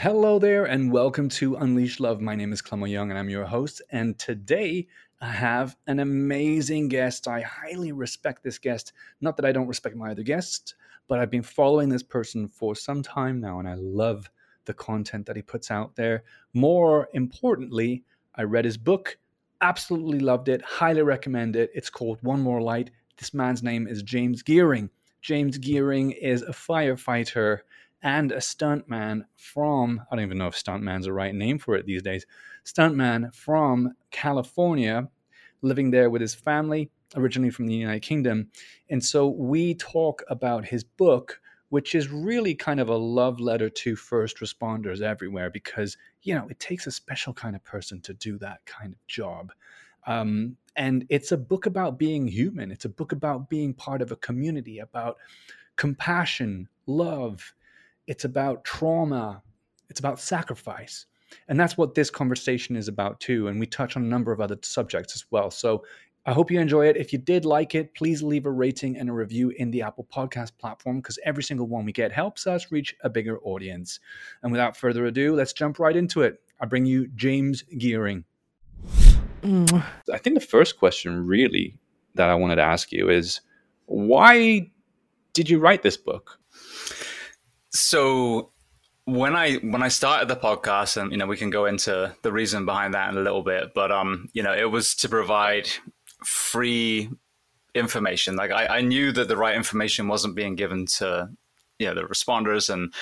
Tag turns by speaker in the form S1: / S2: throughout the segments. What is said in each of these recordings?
S1: Hello there, and welcome to Unleash Love. My name is Clemo Young, and I'm your host. And today I have an amazing guest. I highly respect this guest. Not that I don't respect my other guests, but I've been following this person for some time now, and I love the content that he puts out there. More importantly, I read his book, absolutely loved it, highly recommend it. It's called One More Light. This man's name is James Geering. James Geering is a firefighter and a stuntman from, I don't even know if stuntman's the right name for it these days, stuntman from California, living there with his family, originally from the United Kingdom. And so we talk about his book, which is really kind of a love letter to first responders everywhere because, you know, it takes a special kind of person to do that kind of job. Um, and it's a book about being human. It's a book about being part of a community, about compassion, love, it's about trauma, it's about sacrifice. And that's what this conversation is about too. And we touch on a number of other subjects as well. So I hope you enjoy it. If you did like it, please leave a rating and a review in the Apple Podcast platform because every single one we get helps us reach a bigger audience. And without further ado, let's jump right into it. I bring you James Geering. Mm. I think the first question, really, that I wanted to ask you is why did you write this book?
S2: So when I when I started the podcast, and you know, we can go into the reason behind that in a little bit, but um, you know, it was to provide free information. Like I, I knew that the right information wasn't being given to you know the responders and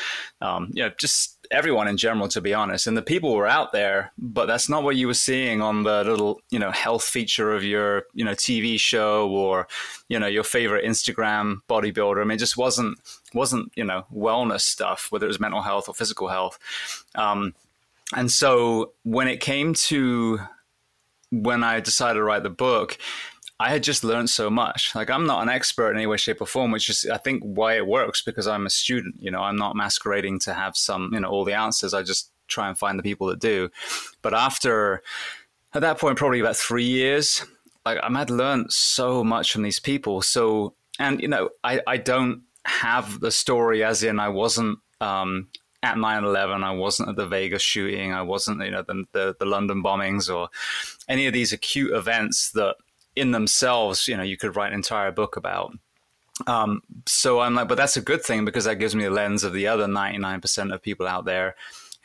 S2: um, you know just everyone in general, to be honest. And the people were out there, but that's not what you were seeing on the little, you know, health feature of your, you know, TV show or, you know, your favorite Instagram bodybuilder. I mean, it just wasn't wasn't you know wellness stuff, whether it was mental health or physical health. Um, and so when it came to when I decided to write the book, I had just learned so much. Like I'm not an expert in any way, shape, or form, which is I think why it works because I'm a student. You know, I'm not masquerading to have some, you know, all the answers. I just try and find the people that do. But after at that point, probably about three years, like I had learned so much from these people. So and you know, I, I don't have the story as in I wasn't um, at 9-11 i wasn't at the vegas shooting i wasn't you know the, the, the london bombings or any of these acute events that in themselves, you know, you could write an entire book about. Um, so I'm like, but that's a good thing because that gives me a lens of the other 99% of people out there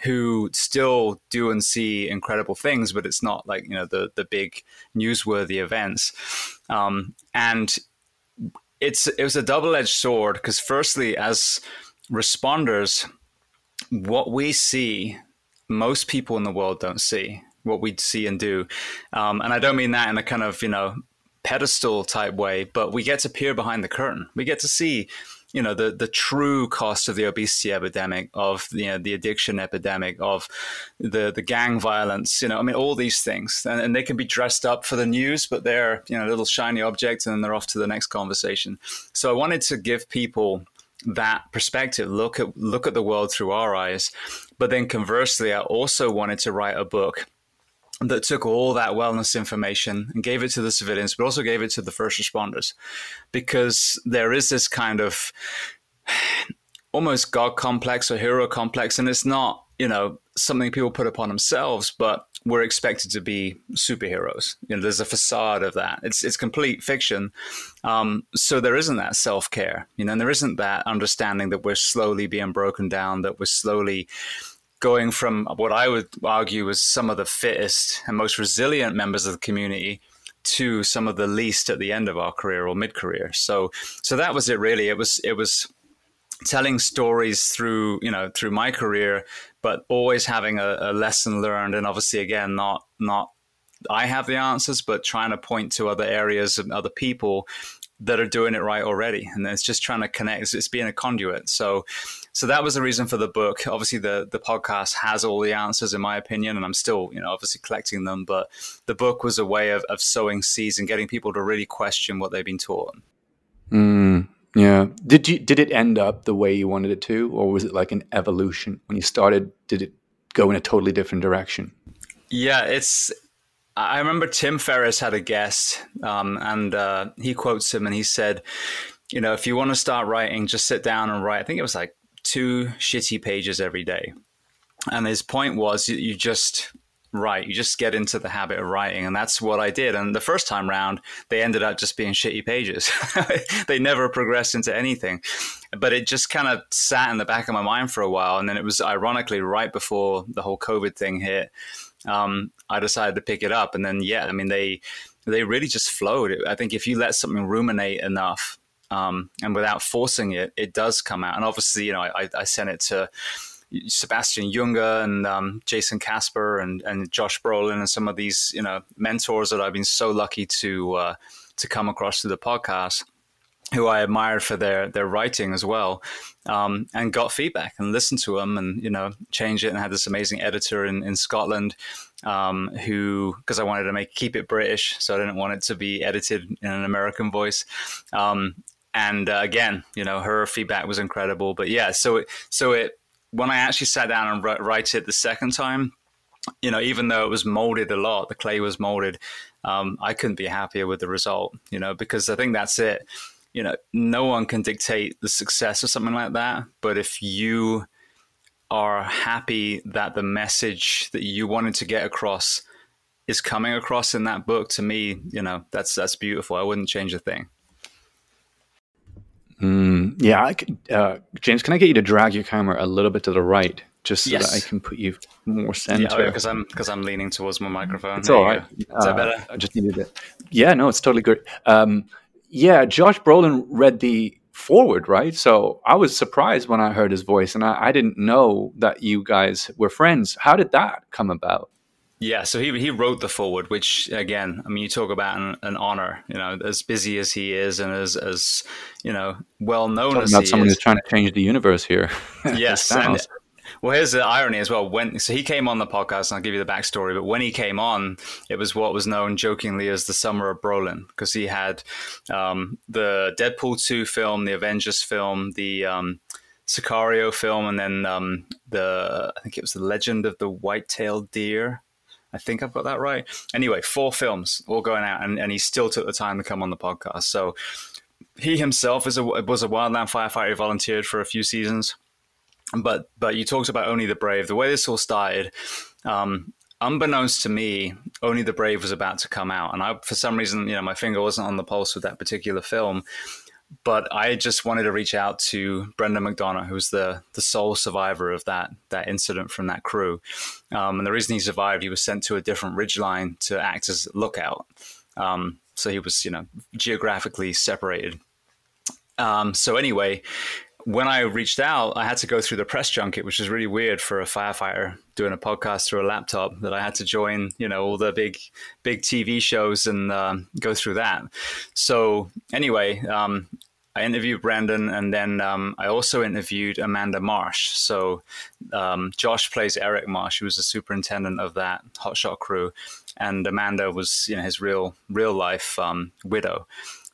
S2: who still do and see incredible things, but it's not like, you know, the, the big newsworthy events. Um, and it's, it was a double edged sword because firstly, as responders, what we see, most people in the world don't see what we'd see and do. Um, and I don't mean that in a kind of, you know, pedestal type way, but we get to peer behind the curtain. We get to see, you know, the, the true cost of the obesity epidemic, of you know, the addiction epidemic, of the, the gang violence, you know, I mean, all these things. And, and they can be dressed up for the news, but they're, you know, little shiny objects and then they're off to the next conversation. So I wanted to give people that perspective look at look at the world through our eyes but then conversely i also wanted to write a book that took all that wellness information and gave it to the civilians, but also gave it to the first responders, because there is this kind of almost God complex or hero complex, and it's not you know something people put upon themselves, but we're expected to be superheroes. You know, there's a facade of that. It's it's complete fiction. Um, so there isn't that self care, you know, and there isn't that understanding that we're slowly being broken down, that we're slowly going from what I would argue was some of the fittest and most resilient members of the community to some of the least at the end of our career or mid career. So so that was it really. It was it was telling stories through you know through my career, but always having a, a lesson learned, and obviously again not not I have the answers, but trying to point to other areas and other people that are doing it right already and it's just trying to connect it's, it's, being a conduit so so that was the reason for the book. Obviously the the podcast has all the answers in my opinion and i'm still you know obviously collecting them but the book was a way of, of sowing seeds and getting people to really question what they've been taught.
S1: Mm, yeah. Did you did it end up the way you wanted it to or was it like an evolution? When you started did it go in a totally different direction?
S2: Yeah it's I remember Tim Ferriss had a guest, um, and uh, he quotes him, and he said, "You know, if you want to start writing, just sit down and write." I think it was like two shitty pages every day. and his point was you just write you just get into the habit of writing. And that's what i did. And the first time round they ended up just being shitty pages. They never progressed into anything. But it just kind of sat in the back of my mind for a while. And then it was ironically right before the whole covid thing hit um, i decided to pick it up. And then yeah i mean they they really just flowed. I think if you let something ruminate enough um, and without forcing it it does come out and obviously you know i, I sent it to Sebastian Junger and um, Jason Kasper and, and Josh Brolin and some of these you know mentors that I've been so lucky to uh, to come across through the podcast who I admired for their their writing as well, um, and got feedback and listened to them and you know changed it and had this amazing editor in in Scotland um, who because I wanted to make keep it British, so I didn't want it to be edited in an American voice. Um, and uh, again, you know, her feedback was incredible. But yeah, so it, so it when I actually sat down and write it the second time, you know, even though it was molded a lot, the clay was molded, um, I couldn't be happier with the result, you know, because I think that's it. You know, no one can dictate the success of something like that. But if you are happy that the message that you wanted to get across is coming across in that book, to me, you know, that's that's beautiful. I wouldn't change a thing.
S1: Mm, yeah, could, uh, James, can I get you to drag your camera a little bit to the right, just so yes. that I can put you more center?
S2: Yeah, because I'm because I'm leaning towards my microphone.
S1: It's there all right.
S2: Is uh, that better?
S1: I just needed it. Yeah, no, it's totally good. Um, yeah, Josh Brolin read the foreword, right? So I was surprised when I heard his voice, and I, I didn't know that you guys were friends. How did that come about?
S2: Yeah, so he he wrote the foreword, which again, I mean, you talk about an, an honor. You know, as busy as he is, and as as you know, well known as
S1: about someone is. who's trying to change the universe here.
S2: yes, and, well, here's the irony as well. When so he came on the podcast, and I'll give you the backstory. But when he came on, it was what was known jokingly as the summer of Brolin, because he had um, the Deadpool two film, the Avengers film, the um, Sicario film, and then um, the I think it was the Legend of the White-tailed Deer I think I've got that right. Anyway, four films all going out, and, and he still took the time to come on the podcast. So he himself is a, was a wildland firefighter. He volunteered for a few seasons. But but you talked about Only the Brave. The way this all started, um, unbeknownst to me, Only the Brave was about to come out, and I for some reason, you know, my finger wasn't on the pulse with that particular film but I just wanted to reach out to Brendan McDonough, who's the the sole survivor of that that incident from that crew. Um, and the reason he survived, he was sent to a different ridgeline to act as lookout. Um, so he was, you know, geographically separated. Um, so anyway, when I reached out, I had to go through the press junket, which is really weird for a firefighter doing a podcast through a laptop. That I had to join, you know, all the big, big TV shows and uh, go through that. So anyway, um, I interviewed Brandon, and then um, I also interviewed Amanda Marsh. So um, Josh plays Eric Marsh, who was the superintendent of that hotshot crew, and Amanda was, you know, his real, real life um, widow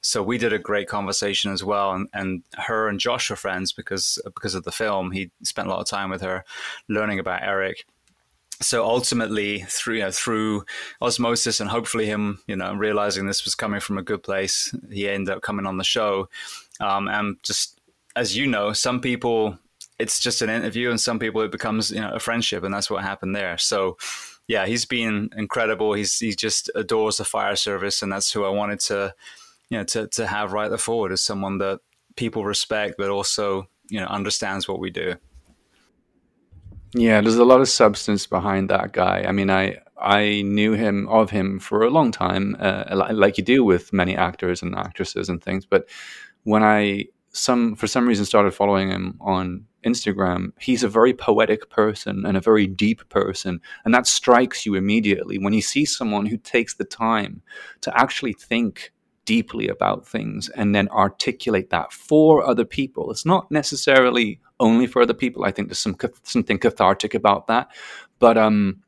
S2: so we did a great conversation as well and, and her and josh are friends because because of the film. He spent a lot of time with her learning about eric. So ultimately through you know, through osmosis and hopefully him you know realizing this was coming from a good place he ended up coming on the show. Um, and just as you know some people it's just an interview and some people it becomes you know a friendship and that's what happened there. So yeah he's been incredible. He's he just adores the fire service and that's who i wanted to you know to to have write the foreword as someone that people respect, but also you know understands what we do.
S1: Yeah, there's a lot of substance behind that guy. I mean, I I knew him of him for a long time, uh, like you do with many actors and actresses and things. But when I some for some reason started following him on Instagram, he's a very poetic person and a very deep person, and that strikes you immediately when you see someone who takes the time to actually think deeply about things and then articulate that for other people. It's not necessarily only for other people. I think there's some something cathartic about that, but um,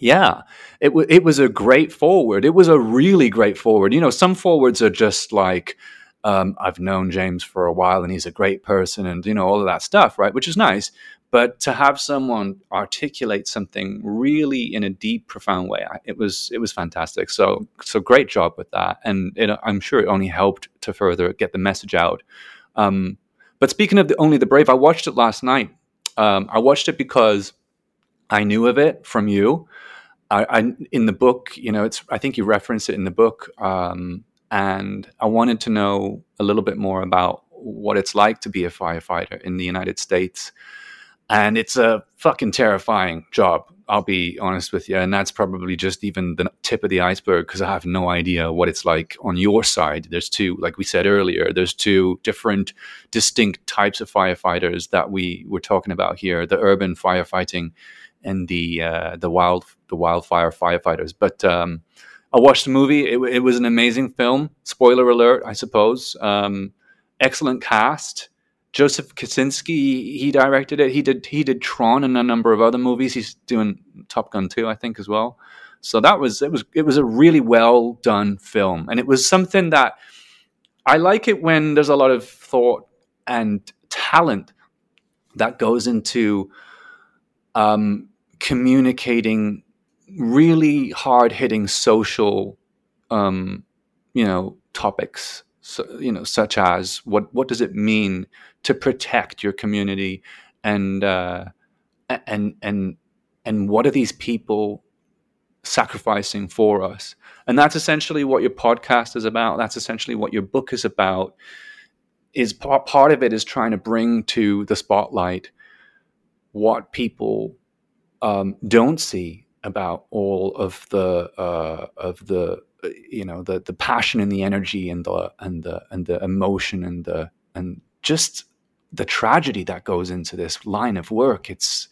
S1: yeah, it w- it was a great foreword. It was a really great foreword. You know, some forewords are just like. Um, I've known James for a while and he's a great person and you know all of that stuff right which is nice but to have someone articulate something really in a deep profound way it was it was fantastic. So so great job with that. And it, i'm sure it only helped to further get the message out. Um, but speaking of the, only the brave i watched it last night. Um, i watched it because I knew of it from you. I, I, in the book, you know, it's I think you reference it in the book, um, and I wanted to know a little bit more about what it's like to be a firefighter in the United States, and it's a fucking terrifying job. I'll be honest with you, and that's probably just even the tip of the iceberg because I have no idea what it's like on your side. There's two, like we said earlier, there's two different, distinct types of firefighters that we were talking about here: the urban firefighting and the uh, the wild the wildfire firefighters. But um, I watched the movie. It, it, was an amazing film. Spoiler alert, I suppose. Um, excellent cast. Joseph Kosinski, he directed it. He did he did Tron and a number of other movies. He's doing Top Gun 2, I think, as well. So that was it was it was a really well done film, and it was something that I like it when there's a lot of thought and talent that goes into um, communicating really hard hitting social, um, you know, topics. So, you know, such as what what does it mean to protect your community, and uh, and and and what are these people sacrificing for us? And that's essentially what your podcast is about. That's essentially what your book is about. Is part part of it is trying to bring to the spotlight what people um, don't see about all of the uh, of the you know the the passion and the energy and the and the and the emotion and the and just the tragedy that goes into this line of work. It's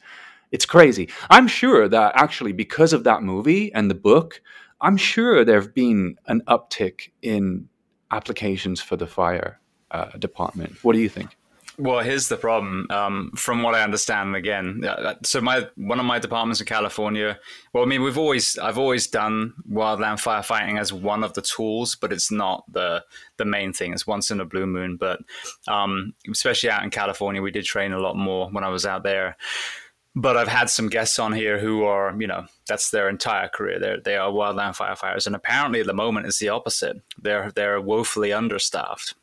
S1: it's crazy. I'm sure that actually because of that movie and the book i'm sure there have been an uptick in applications for the fire uh, department. What do you think
S2: well, here's the problem. Um, from what I understand, again, so my one of my departments in California. Well, I mean, we've always I've always done wildland firefighting as one of the tools, but it's not the the main thing. It's once in a blue moon, but um, especially out in California, we did train a lot more when I was out there. But I've had some guests on here who are, you know, that's their entire career. They're they are wildland firefighters, and apparently at the moment it's the opposite. They're they're woefully understaffed.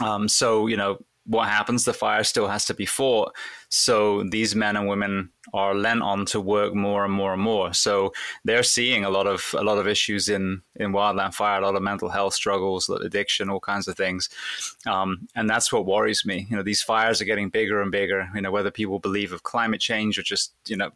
S2: Um, so you know what happens? The fire still has to be fought. So these men and women are lent on to work more and more and more. So they're seeing a lot of a lot of issues in in wildland fire, a lot of mental health struggles, addiction, all kinds of things, um, and that's what worries me. You know, these fires are getting bigger and bigger. You know, whether people believe of climate change or just you know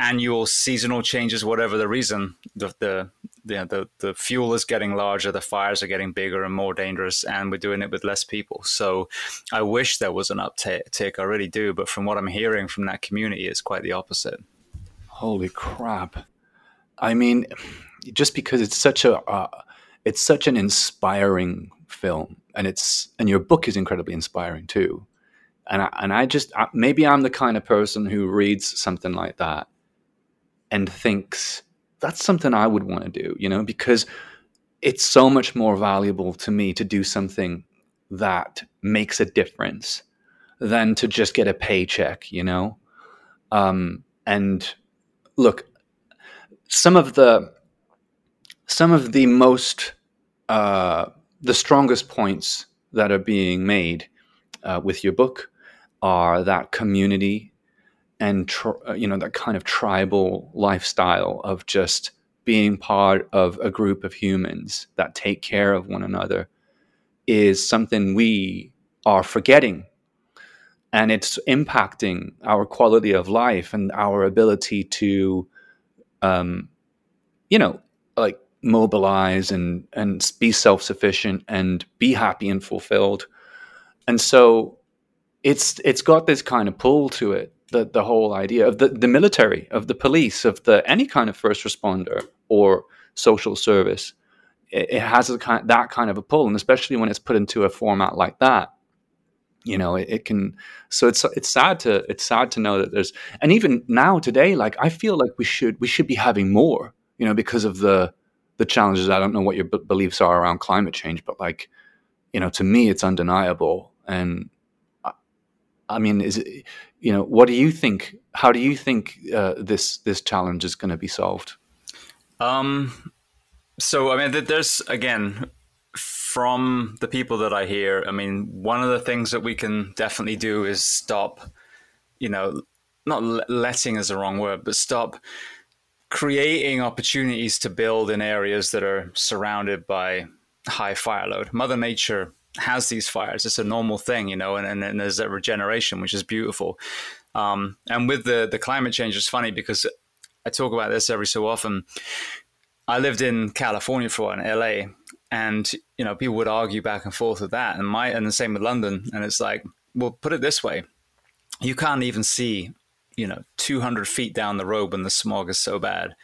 S2: annual seasonal changes, whatever the reason, the the the, the, the fuel is getting larger, the fires are getting bigger and more dangerous, and we're doing it with less people. So I wish there was an uptick, I really do, but from what I'm hearing from that community, it's quite the opposite.
S1: Holy crap! I mean, just because it's such a uh, it's such an inspiring film, and it's and your book is incredibly inspiring too. And I, and I just maybe I'm the kind of person who reads something like that and thinks that's something I would want to do, you know, because it's so much more valuable to me to do something that makes a difference than to just get a paycheck, you know. Um, and look, some of the some of the most uh, the strongest points that are being made uh, with your book are that community and tr- uh, you know that kind of tribal lifestyle of just being part of a group of humans that take care of one another is something we are forgetting. And it's impacting our quality of life and our ability to um, you know like mobilize and and be self-sufficient and be happy and fulfilled. And so it's it's got this kind of pull to it the, the whole idea of the, the military, of the police, of the any kind of first responder or social service. It, it has a kind, that kind of a pull, and especially when it's put into a format like that, you know, it, it, can. So it's it's sad to it's sad to know that there's, and even now today, like I feel like we should we should be having more, you know, because of the the challenges. I don't know what your b- beliefs are around climate change, but like, you know, to me, it's undeniable, and I mean, is it, you know, what do you think? How do you think uh, this this challenge is going to be solved?
S2: Um, so I mean, there's again from the people that I hear. I mean, one of the things that we can definitely do is stop, you know, not letting is the wrong word, but stop creating opportunities to build in areas that are surrounded by high fire load. Mother Nature has these fires. It's a normal thing, you know, and, and, and there's a regeneration, which is beautiful. Um, and with the, the climate change, it's funny because I talk about this every so often. I lived in California for in LA, and you know people would argue back and forth with that, and my and the same with London. And it's like, well, put it this way: you can't even see, you know, 200 feet down the road when the smog is so bad.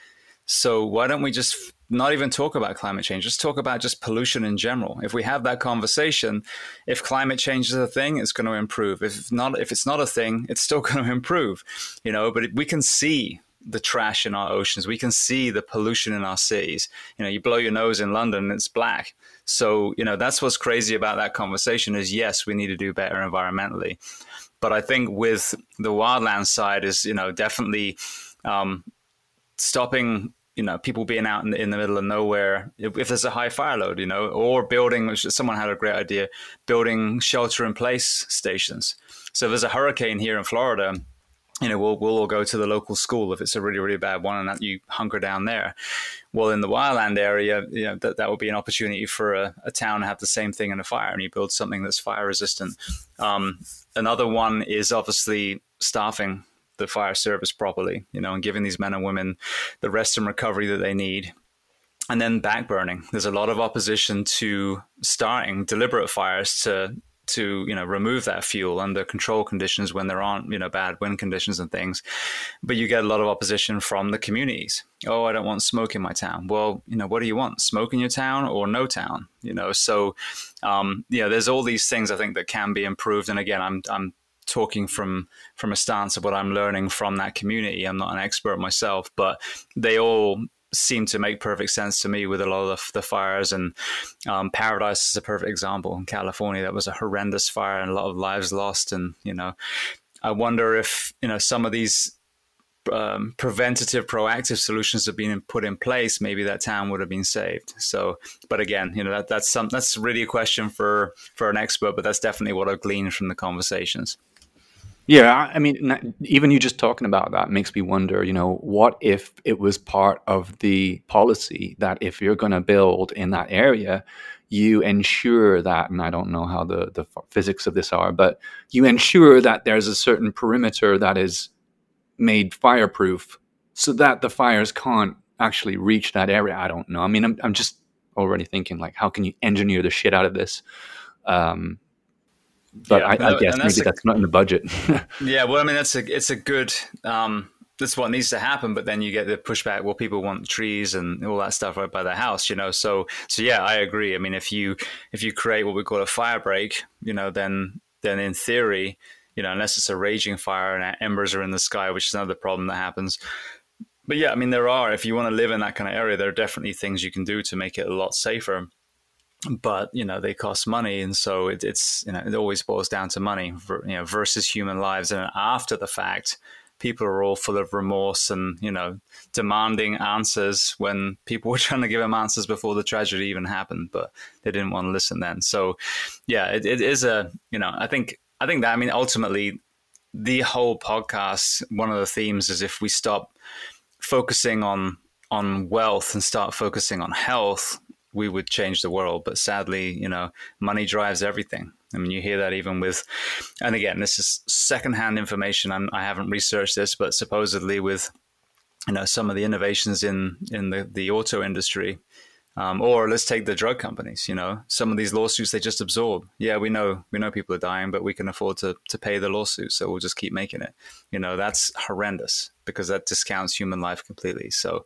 S2: So why don't we just not even talk about climate change? Just talk about just pollution in general. If we have that conversation, if climate change is a thing, it's going to improve. If not, if it's not a thing, it's still going to improve. You know, but we can see the trash in our oceans. We can see the pollution in our cities. You know, you blow your nose in London, it's black. So, you know, that's what's crazy about that conversation is yes, we need to do better environmentally. But I think with the wildland side is, you know, definitely um, stopping you know people being out in the, in the middle of nowhere if, if, there's a high fire load you know or building which someone had a great idea building shelter in place stations so if there's a hurricane here in florida you know, we'll we'll all go to the local school if it's a really really bad one, and that you hunker down there. Well, in the wildland area, you know that that would be an opportunity for a, a town to have the same thing in a fire, and you build something that's fire resistant. Um, another one is obviously staffing the fire service properly, you know, and giving these men and women the rest and recovery that they need. And then backburning. There's a lot of opposition to starting deliberate fires to to you know remove that fuel under control conditions when there aren't you know bad wind conditions and things. But you get a lot of opposition from the communities. Oh i don't want smoke in my town. Well you know what do you want? Smoke in your town or no town? You know so um, know there's all these things i think that can be improved. And again i'm i'm talking from from a stance of what i'm learning from that community i'm not an expert myself but they all seem to make perfect sense to me with a lot of the fires. And um, Paradise is a perfect example in California. That was a horrendous fire and a lot of lives lost. And you know, I wonder if you know some of these um, preventative, proactive solutions have been put in place, maybe that town would have been saved. So, but again, you know, that, that's some that's really a question for for an expert, but that's definitely what I've gleaned from the conversations.
S1: Yeah, I mean, even you just talking about that makes me wonder. You know, what if it was part of the policy that if you're going to build in that area, you ensure that, and I don't know how the the physics of this are, but you ensure that there's a certain perimeter that is made fireproof, so that the fires can't actually reach that area. I don't know. I mean, I'm I'm just already thinking like, how can you engineer the shit out of this? Um, but yeah, I, I, guess maybe a, that's not in the budget.
S2: yeah, well, I mean, that's a it's a good. Um, that's what needs to happen. But then you get the pushback. Well, people want trees and all that stuff right by their house, you know. So, so yeah, I agree. I mean, if you if you create what we call a fire break, you know, then then in theory, you know, unless it's a raging fire and embers are in the sky, which is another problem that happens. But yeah, I mean, there are. If you want to live in that kind of area, there are definitely things you can do to make it a lot safer but you know they cost money. And so it, it's you know it always boils down to money you know versus human lives. And after the fact people are all full of remorse and you know demanding answers when people were trying to give them answers before the tragedy even happened but they didn't want to listen then. So yeah it, it is a you know i think i think that i mean ultimately the whole podcast one of the themes is if we stop focusing on on wealth and start focusing on health we would change the world. But sadly, you know, money drives everything. I mean, you hear that even with, and again, this is secondhand information. I'm, I have not researched this, but supposedly with, you know, some of the innovations in in the the auto industry, um, or let's take the drug companies. You know, some of these lawsuits they just absorb. Yeah, we know we know people are dying, but we can afford to to pay the lawsuit, so we'll just keep making it. You know, that's horrendous because that discounts human life completely. So,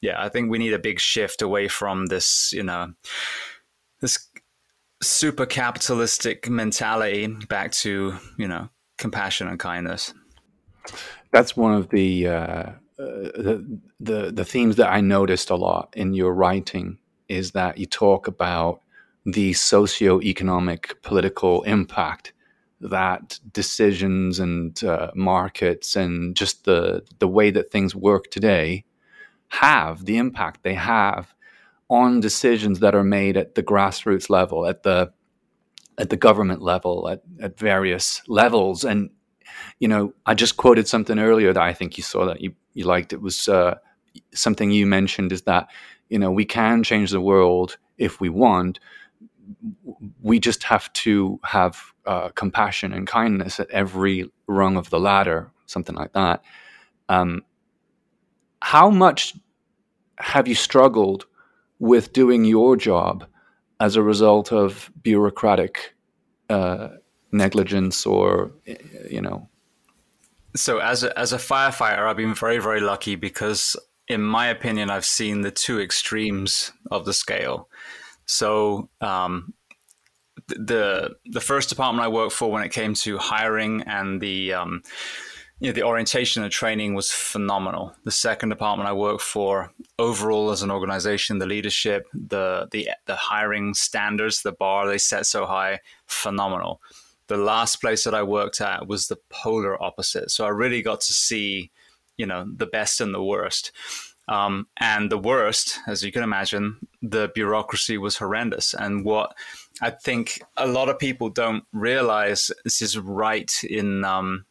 S2: yeah, I think we need a big shift away from this. You know, this super capitalistic mentality back to you know compassion and kindness.
S1: That's one of the. Uh the, the the themes that I noticed a lot in your writing is that you talk about the socio-economic political impact that decisions and uh, markets and just the the way that things work today have the impact they have on decisions that are made at the grassroots level at the at the government level at, at various levels and you know, I just quoted something earlier that I think you saw that you, you liked. It was uh, something you mentioned is that, you know, we can change the world if we want. We just have to have uh, compassion and kindness at every rung of the ladder, something like that. Um, how much have you struggled with doing your job as a result of bureaucratic uh, negligence or you know
S2: so as a, as a firefighter i've been very very lucky because in my opinion i've seen the two extremes of the scale so um, the the first department i worked for when it came to hiring and the um, you know, the orientation and training was phenomenal. The second department I worked for, overall as an organization, the leadership, the the the hiring standards, the bar they set so high, phenomenal. The last place that I worked at was the polar opposite. So I really got to see, you know, the best and the worst. Um, and the worst, as you can imagine, the bureaucracy was horrendous. And what I think a lot of people don't realize this is right in um,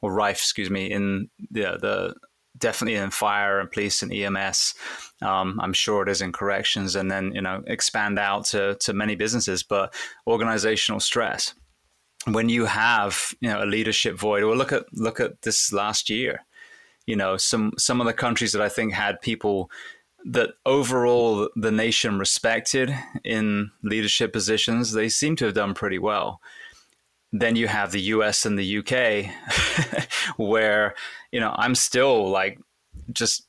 S2: or rife, excuse me, in the the definitely in fire and police and EMS. Um, I'm sure it is in corrections, and then you know expand out to to many businesses. But organizational stress, when you have you know a leadership void, or look at look at this last year. You know some some of the countries that I think had people that overall the nation respected in leadership positions, they seem to have done pretty well then you have the US and the UK, where, you know, I'm still like just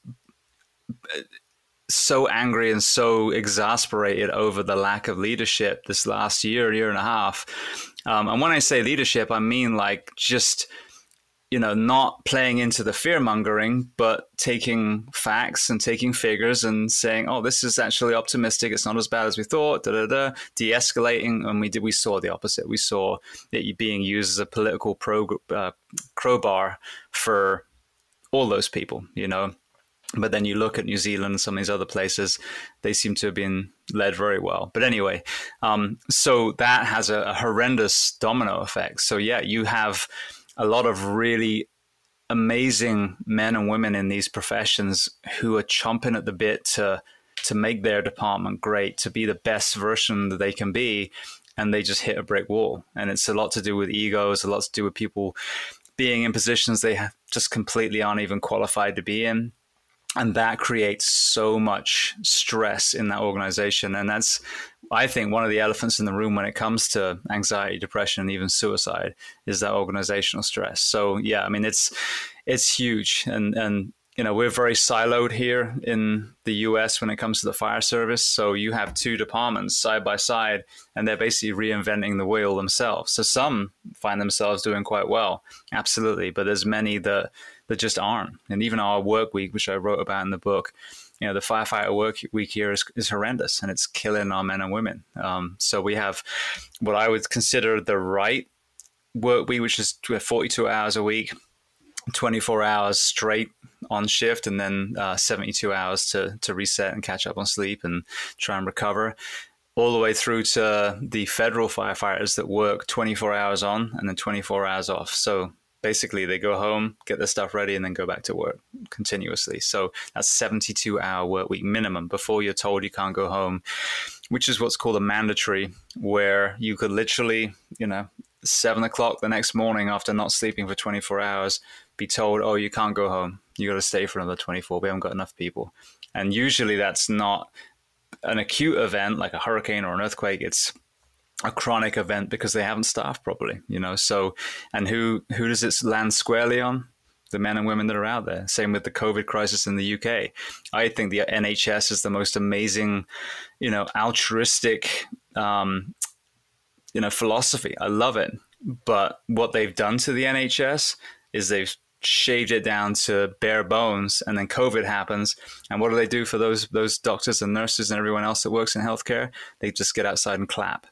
S2: so angry and so exasperated over the lack of leadership this last year, year and a half. Um, and when I say leadership, I mean like just you know, not playing into the fear mongering, but taking facts and taking figures and saying, "Oh, this is actually optimistic. It's not as bad as we thought." Da da da. De-escalating, and we did. We saw the opposite. We saw it being used as a political pro, uh, crowbar for all those people. You know. But then you look at New Zealand and some of these other places, they seem to have been led very well. But anyway, um, so that has a, a horrendous domino effect. So yeah, you have a lot of really amazing men and women in these professions who are chomping at the bit to to make their department great, to be the best version that they can be, and they just hit a brick wall. And it's a lot to do with egos, a lot to do with people being in positions they just completely aren't even qualified to be in. And that creates so much stress in that organization. And that's I think one of the elephants in the room when it comes to anxiety, depression, and even suicide is that organizational stress. So yeah, I mean it's it's huge, and and you know we're very siloed here in the U.S. when it comes to the fire service. So you have two departments side by side, and they're basically reinventing the wheel themselves. So some find themselves doing quite well, absolutely, but there's many that that just aren't. And even our work week, which I wrote about in the book you know the firefighter work week here is, is horrendous and it's killing our men and women. Um, so we have what I would consider the right work week, which is 42 hours a week, 24 hours straight on shift, and then uh, 72 hours to to reset and catch up on sleep and try and recover. All the way through to the federal firefighters that work 24 hours on and then 24 hours off. So basically they go home, get their stuff ready, and then go back to work continuously. So that's 72 hour work week minimum before you're told you can't go home, which is what's called a mandatory, where you could literally, you know, seven o'clock the next morning after not sleeping for 24 hours, be told, oh, you can't go home. You got to stay for another 24. We haven't got enough people. And usually that's not an acute event like a hurricane or an earthquake. It's a chronic event because they haven't staffed properly, you know. So, and who who does it land squarely on? The men and women that are out there. Same with the COVID crisis in the UK. I think the NHS is the most amazing, you know, altruistic, um, you know, philosophy. I love it. But what they've done to the NHS is they've shaved it down to bare bones and then covid happens and what do they do for those those doctors and nurses and everyone else that works in healthcare they just get outside and clap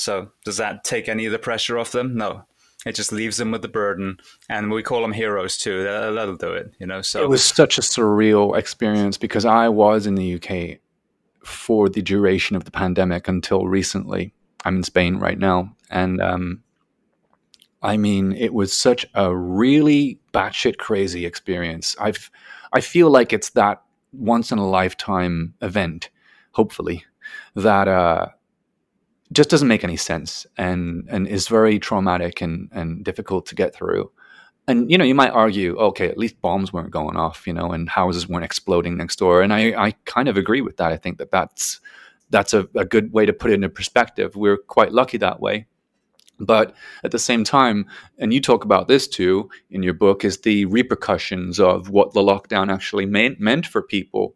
S2: so does that take any of the pressure off them? No. It just leaves them with the burden, and we call them heroes too. That, will do it, you know. So
S1: it was such a surreal experience because I was in the UK for the duration of the pandemic until recently. I'm in Spain right now, and um, I mean, it was such a really batshit crazy experience. I've, I feel like it's that once in a lifetime event, hopefully, that uh, just doesn't make any sense and and is very traumatic and and difficult to get through. And you know, you might argue, okay, at least bombs weren't going off, you know, and houses weren't exploding next door. And I, I kind of agree with that. I think that that's that's a, a good way to put it into perspective. We're quite lucky that way. But at the same time, and you talk about this too in your book, is the repercussions of what the lockdown actually meant, meant for people.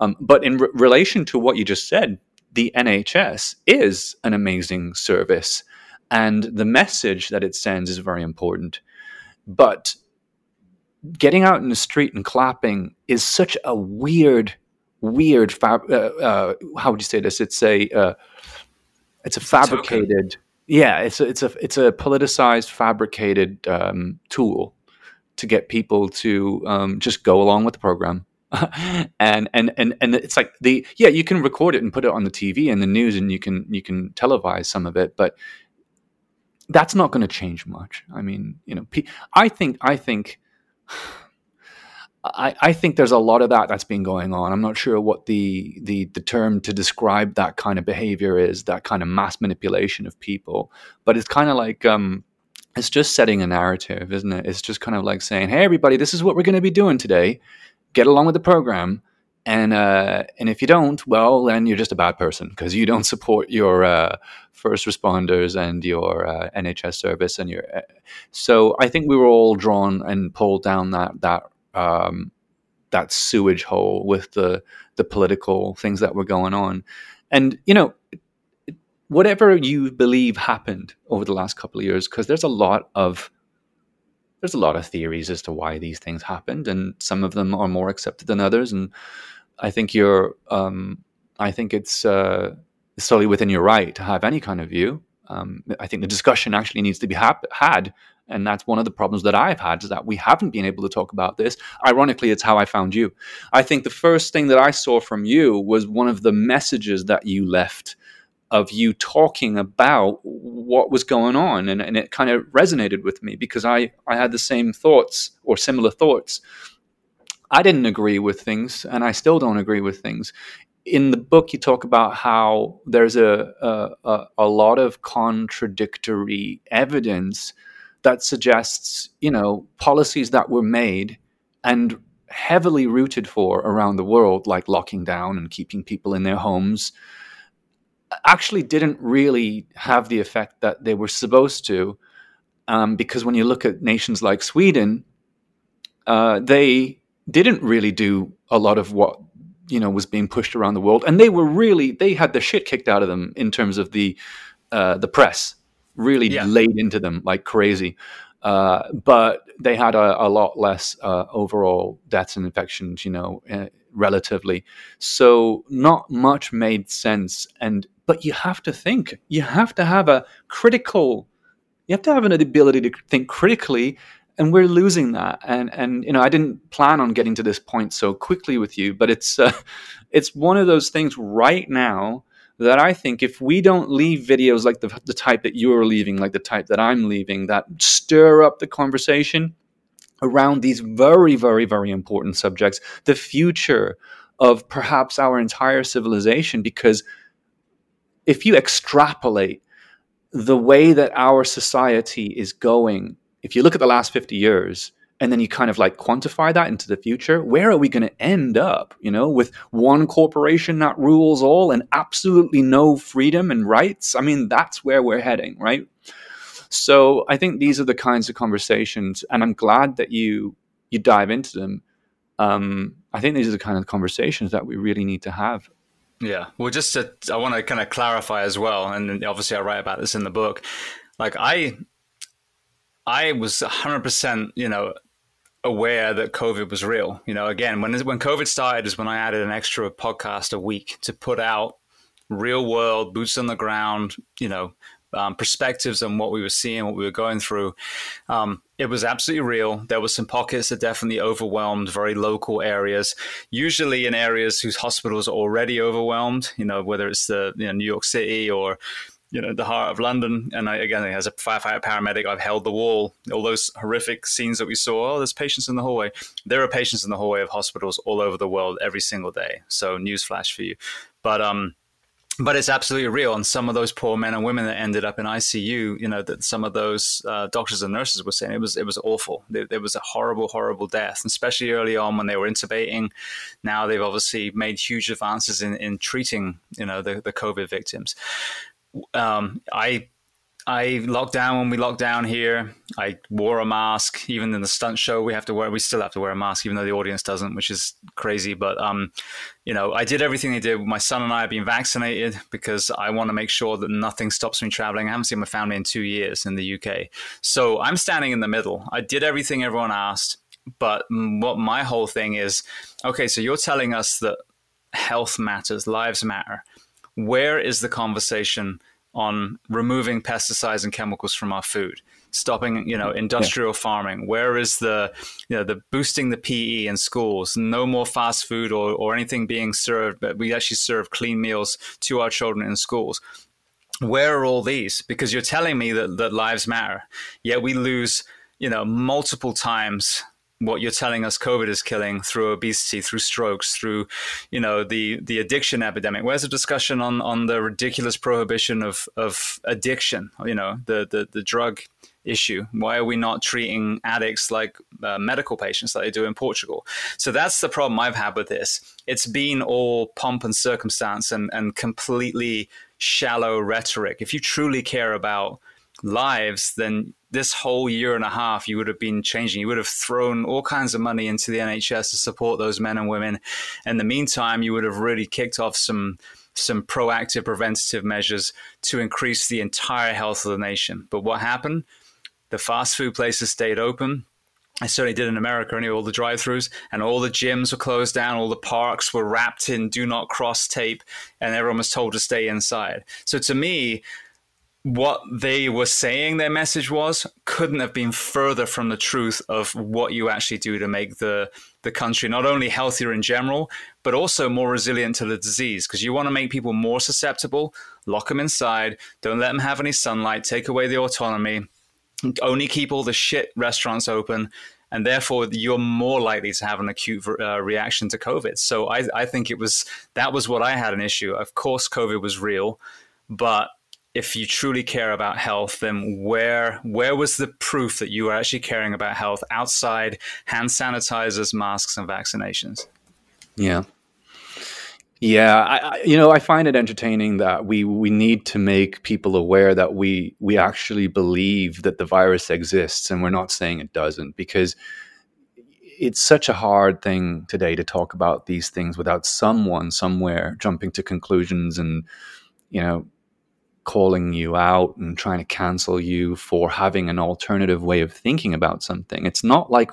S1: Um, but in re- relation to what you just said, the NHS is an amazing service, and the message that it sends is very important. But getting out in the street and clapping is such a weird, weird. Fab- uh, uh, how would you say this? It's a uh, it's a fabricated. Token yeah, it's a, it's a it's a politicized, fabricated um, tool to get people to um, just go along with the program. and and and and it's like the yeah you can record it and put it on the TV and the news and you can you can televise some of it but that's not going to change much I mean you know I think I think I, I think there's a lot of that that's been going on. I'm not sure what the, the the term to describe that kind of behavior is, that kind of mass manipulation of people. But it's kind of like um, it's just setting a narrative, isn't it? It's just kind of like saying, "Hey, everybody, this is what we're going to be doing today. Get along with the program." And uh, and if you don't, well, then you're just a bad person because you don't support your uh, first responders and your uh, NHS service and your. Uh, so I think we were all drawn and pulled down that that um, that sewage hole with the the political things that were going on. And you know, whatever you believe happened over the last couple of years, because there's a lot of there's a lot of theories as to why these things happened, and some of them are more accepted than others. And I think you're, um, I think it's uh, solely within your right to have any kind of view. Um, I think the discussion actually needs to be ha- had and that's one of the problems that I've had is that we haven't been able to talk about this. Ironically, it's how I found you. I think the first thing that I saw from you was one of the messages that you left of you talking about what was going on. And, and it kind of resonated with me because I, I had the same thoughts or similar thoughts. I didn't agree with things, and I still don't agree with things. In the book, you talk about how there's a, a, a lot of contradictory evidence that suggests, you know, policies that were made and heavily rooted for around the world, like locking down and keeping people in their homes, actually didn't really have the effect that they were supposed to. Um, because when you look at nations like Sweden, uh, they didn't really do a lot of what you know was being pushed around the world, and they were really they had the shit kicked out of them in terms of the uh, the press really yeah. laid into them like crazy. Uh, but they had a, a lot less uh, overall deaths and infections, you know, uh, relatively. So not much made sense. And but you have to think. You have to have a critical. You have to have an ability to think critically, and we're losing that. And and you know, I didn't plan on getting to this point so quickly with you, but it's uh, it's one of those things right now that I think if we don't leave videos like the, the type that you're leaving, like the type that I'm leaving, that stir up the conversation around these very, very, very important subjects, the future of perhaps our entire civilization, because if you extrapolate the way that our society is going, if you look at the last 50 years, and then you kind of like quantify that into the future where are we going to end up you know with one corporation that rules all and absolutely no freedom and rights? I mean that's where we're heading right? So i think these are the kinds of conversations and i'm glad that you you dive into them. Um, i think these are the kind of conversations that we really need to have
S2: yeah well just to, i want to kind of clarify as well and obviously i write about this in the book like i I was 100%, you know, aware that COVID was real. You know, again, when when COVID started is when I added an extra podcast a week to put out real world, boots on the ground, you know, um, perspectives on what we were seeing, what we were going through. Um, it was absolutely real. There were some pockets that definitely overwhelmed very local areas, usually in areas whose hospitals are already overwhelmed. You know, whether it's the you know, New York City or you know the heart of London. And I, again, as a firefighter paramedic, I've held the wall. All those horrific scenes that we saw. Oh, there's patients in the hallway. There are patients in the hallway of hospitals all over the world every single day. So newsflash for you. But um, but it's absolutely real. And some of those poor men and women that ended up in ICU, you know, that some of those uh, doctors and nurses were saying it was it was awful. It, was a horrible, horrible death, and especially early on when they were intubating. Now they've obviously made huge advances in, in treating, you know, the, the COVID victims. Um, I I locked down when we locked down here. I wore a mask. Even in the stunt show, we have to wear. We still have to wear a mask, even though the audience doesn't, which is crazy. But um, you know, I did everything they did. My son and I have been vaccinated because I want to make sure that nothing stops me traveling. I haven't seen my family in two years in the UK, so I'm standing in the middle. I did everything everyone asked, but what my whole thing is, okay, so you're telling us that health matters, lives matter. Where is the conversation? On removing pesticides and chemicals from our food stopping you know industrial yeah. farming. Where is the you know the boosting the pe in schools? No more fast food or, or anything being served but we actually serve clean meals to our children in schools. Where are all these? Because you're telling me that, that lives matter. Yet we lose you know multiple times what you're telling us COVID is killing through obesity, through strokes, through, you know, the the addiction epidemic. Where's the discussion on on the ridiculous prohibition of of addiction? You know, the the the drug issue. Why are we not treating addicts like uh, medical patients like they do in Portugal? So that's the problem I've had with this. It's been all pomp and circumstance and and completely shallow rhetoric. If you truly care about lives, then this whole year and a half you would have been changing. You would have thrown all kinds of money into the NHS to support those men and women. In the meantime, you would have really kicked off some some proactive preventative measures to increase the entire health of the nation. But what happened? The fast food places stayed open. I certainly did in America, anyway, all the drive throughs and all the gyms were closed down, all the parks were wrapped in do not cross tape, and everyone was told to stay inside. So to me, what they were saying their message was couldn't have been further from the truth of what you actually do to make the the country not only healthier in general but also more resilient to the disease. Because you want to make people more susceptible lock them inside don't let them have any sunlight take away the autonomy only keep all the shit restaurants open and therefore you're more likely to have an acute uh, reaction to covid. So I, I think it was that was what i had an issue. Of course covid was real but if you truly care about health, then where where was the proof that you were actually caring about health outside hand sanitizers, masks, and vaccinations?
S1: Yeah, yeah. I, I, you know, I find it entertaining that we we need to make people aware that we we actually believe that the virus exists, and we're not saying it doesn't because it's such a hard thing today to talk about these things without someone somewhere jumping to conclusions and you know calling you out and trying to cancel you for having an alternative way of thinking about something. It's not like,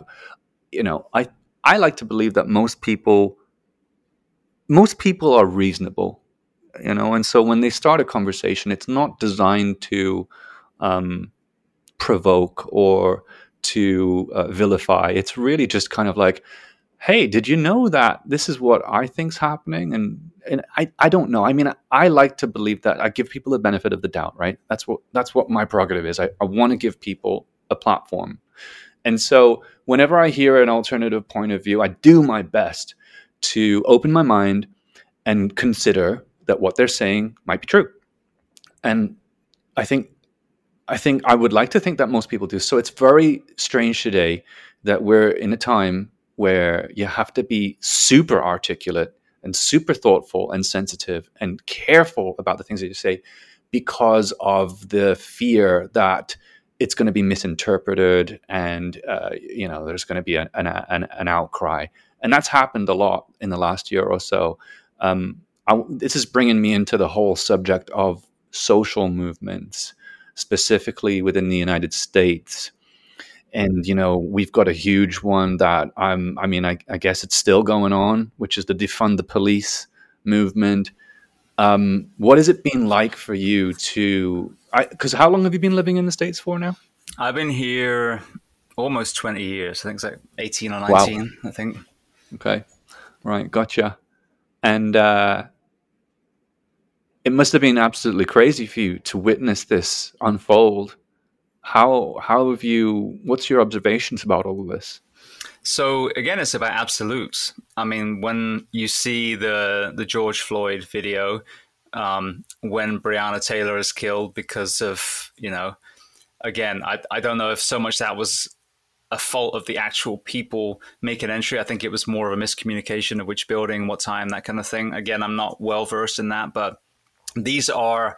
S1: you know, I I like to believe that most people most people are reasonable, you know, and so when they start a conversation, it's not designed to um, provoke or to uh, vilify. It's really just kind of like, hey, did you know that this is what I think's happening? And and I, I don't know. I mean, I, I, like to believe that I give people the benefit of the doubt, right? That's what that's what my prerogative is. I, I want to give people a platform. And so whenever I hear an alternative point of view, I do my best to open my mind and consider that what they're saying might be true. And I think I think I would like to think that most people do. So it's very strange today that we're in a time where you have to be super articulate and super thoughtful and sensitive and careful about the things that you say because of the fear that it's going to be misinterpreted and uh, you know there's going to be an, an, an, outcry. And that's happened a lot in the last year or so. Um, I, this is bringing me into the whole subject of social movements specifically within the united states and you know we've got a huge one that I'm I mean I, I guess it's still going on, which is the defund the police movement. Um, what has it been like for you to? Because how long have you been living in the states for now?
S2: I've been here almost twenty years. I think it's like eighteen or nineteen. Wow. I think.
S1: Okay, right, gotcha. And uh, it must have been absolutely crazy for you to witness this unfold. How how have you? What's your observations about all of this?
S2: So again, it's about absolutes. I mean, when you see the the George Floyd video, um, when Breonna Taylor is killed because of you know, again, I I don't know if so much that was a fault of the actual people making entry. I think it was more of a miscommunication of which building, what time, that kind of thing. Again, I'm not well versed in that, but these are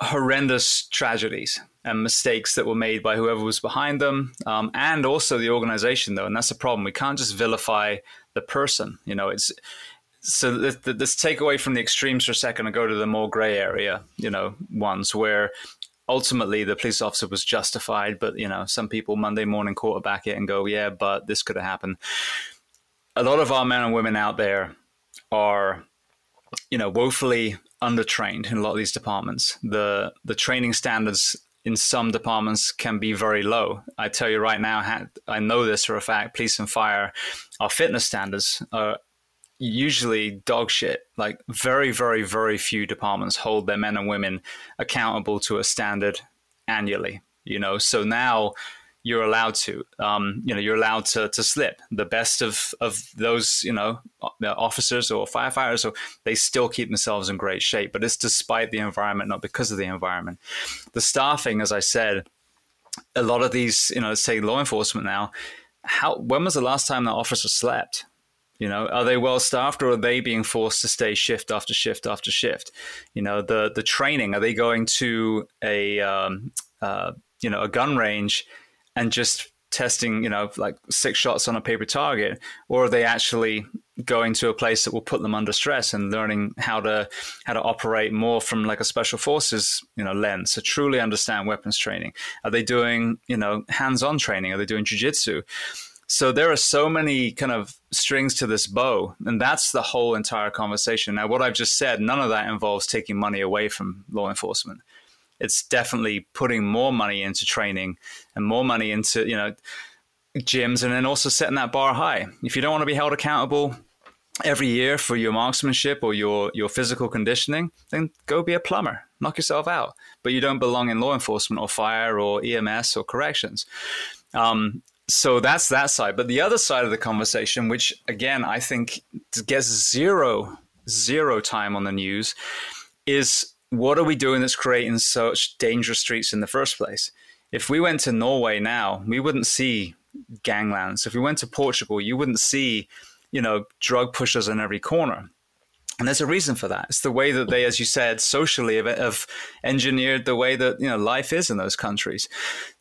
S2: horrendous tragedies and mistakes that were made by whoever was behind them, um, and also the organization, though. And that's the problem. We can't just vilify the person. You know, it's so let's take away from the extremes for a second and go to the more gray area. You know, ones where ultimately the police officer was justified, but you know, some people Monday morning quarterback it and go, yeah, but this could have happened. A lot of our men and women out there are, you know, woefully undertrained in a lot of these departments. The the training standards in some departments can be very low. I tell you right now, I know this for a fact. Police and fire, our fitness standards are usually dog shit. Like very, very, very few departments hold their men and women accountable to a standard annually. You know, so now you're allowed to. Um, you know, you're allowed to, to slip. The best of, of those, you know, officers or firefighters, or they still keep themselves in great shape. But it's despite the environment, not because of the environment. The staffing, as I said, a lot of these, you know, say law enforcement now. How when was the last time that officer slept? You know, are they well staffed or are they being forced to stay shift after shift after shift? You know, the the training are they going to a um, uh, you know a gun range and just testing, you know, like six shots on a paper target, or are they actually going to a place that will put them under stress and learning how to how to operate more from like a special forces, you know, lens to truly understand weapons training? Are they doing, you know, hands-on training? Are they doing jujitsu? So there are so many kind of strings to this bow, and that's the whole entire conversation. Now, what I've just said, none of that involves taking money away from law enforcement it's definitely putting more money into training and more money into you know gyms and then also setting that bar high. If you don't want to be held accountable every year for your marksmanship or your your physical conditioning then go be a plumber. Knock yourself out. But you don't belong in law enforcement or fire or ems or corrections. Um, so that's that side. But the other side of the conversation which again i think gets zero zero time on the news is what are we doing that's creating such dangerous streets in the first place? If we went to Norway now, we wouldn't see ganglands. If we went to Portugal, you wouldn't see, you know, drug pushers in every corner. And there's a reason for that. It's the way that they, as you said, socially have, have engineered the way that you know life is in those countries.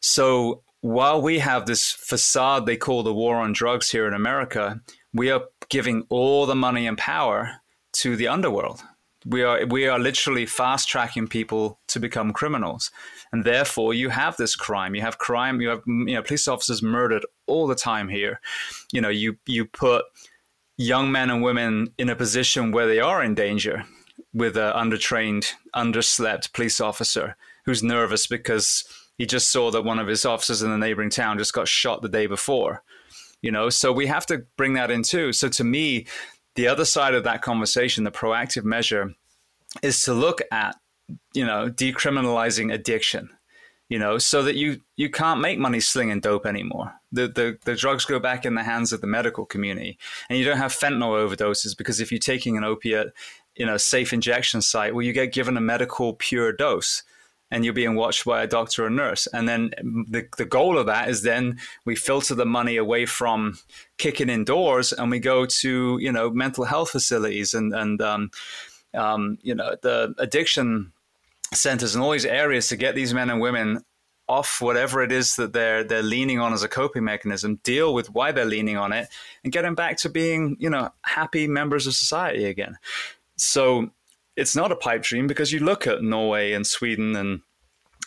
S2: So while we have this facade they call the war on drugs here in America, we are giving all the money and power to the underworld we are we are literally fast tracking people to become criminals. And therefore you have this crime. You have crime you have you know police officers murdered all the time here. You know you you put young men and women in a position where they are in danger with an undertrained underslept police officer who's nervous because he just saw that one of his officers in the neighboring town just got shot the day before you know? So we have to bring that in too. So to me the other side of that conversation, the proactive measure, is to look at, you know, decriminalizing addiction, you know, so that you you can't make money slinging dope anymore. The, the the drugs go back in the hands of the medical community, and you don't have fentanyl overdoses because if you're taking an opiate, you know, safe injection site, well, you get given a medical pure dose and you're being watched by a doctor or nurse. And then the, the goal of that is then we filter the money away from kicking indoors and we go to, you know, mental health facilities and, and um, um, you know, the addiction centers and all these areas to get these men and women off whatever it is that they're they're leaning on as a coping mechanism, deal with why they're leaning on it, and get them back to being, you know, happy members of society again. So it's not a pipe dream because you look at Norway and Sweden and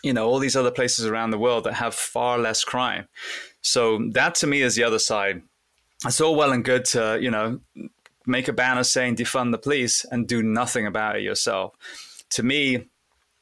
S2: you know all these other places around the world that have far less crime. So that to me is the other side. It's all well and good to you know make a banner saying defund the police and do nothing about it yourself. To me,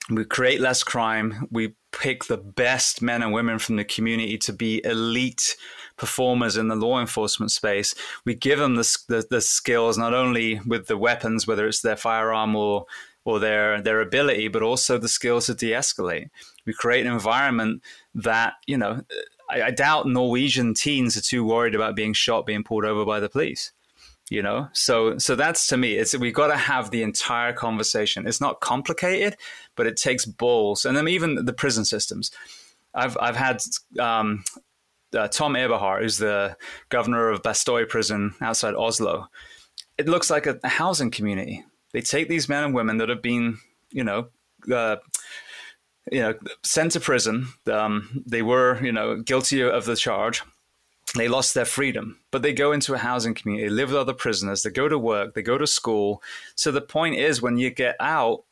S2: we create less crime. We pick the best men and women from the community to be elite performers in the law enforcement space. We give them the, the, the skills, not only with the weapons, whether it's their firearm or or their their ability, but also the skills to de-escalate. We create an environment that you know. I, I doubt Norwegian teens are too worried about being shot, being pulled over by the police you know so so that's to me it's we've got to have the entire conversation it's not complicated but it takes balls and then even the prison systems i've i've had um, uh, tom eberhardt who's the governor of bastoy prison outside oslo it looks like a, a housing community they take these men and women that have been, you know, uh, you know, sent to prison. Um, they were, you know, guilty of the charge. They lost their freedom, but they go into a housing community, live with other prisoners. They go to work, they go to school. So the point is, when you get out,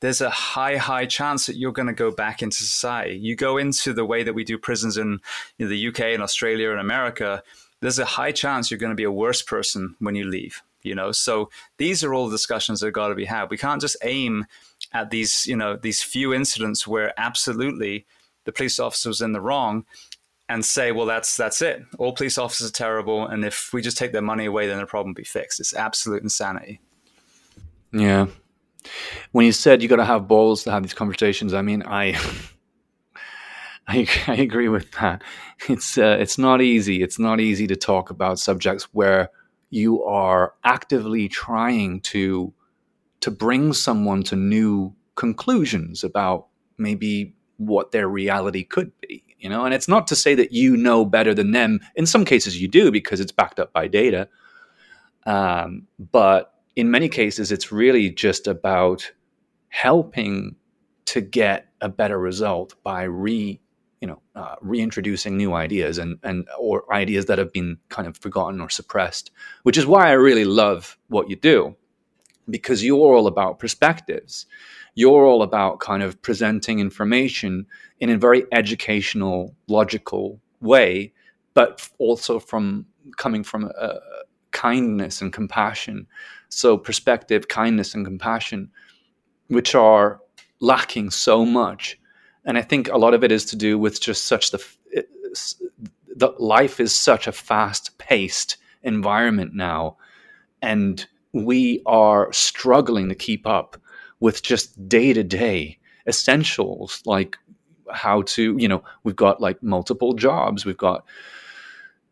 S2: there's a high, high chance that you're going to go back into society. You go into the way that we do prisons in, in the UK and Australia and America. There's a high chance you're going to be a worse person when you leave you know? So these are all the discussions that got to be had. We can't just aim at these you know these few incidents where absolutely the police officer was in the wrong and say well that's that's it. All police officers are terrible and if we just take their money away then the problem will be fixed. It's absolute insanity.
S1: Yeah when you said you got to have balls to have these conversations i mean i I, I agree with that. It's uh, it's not easy. It's not easy to talk about subjects where you are actively trying to to bring someone to new conclusions about maybe what their reality could be you know and it's not to say that you know better than them in some cases you do because it's backed up by data um, but in many cases it's really just about helping to get a better result by re you know uh, reintroducing new ideas and and or ideas that have been kind of forgotten or suppressed which is why i really love what you do because you're all about perspectives. You're all about kind of presenting information in a very educational logical way but also from coming from a, kindness and compassion so perspective kindness and compassion which are lacking so much. And I think a lot of it is to do with just such the the life is such a fast paced environment now, and we are struggling to keep up with just day to day essentials like how to you know we've got like multiple jobs. We've got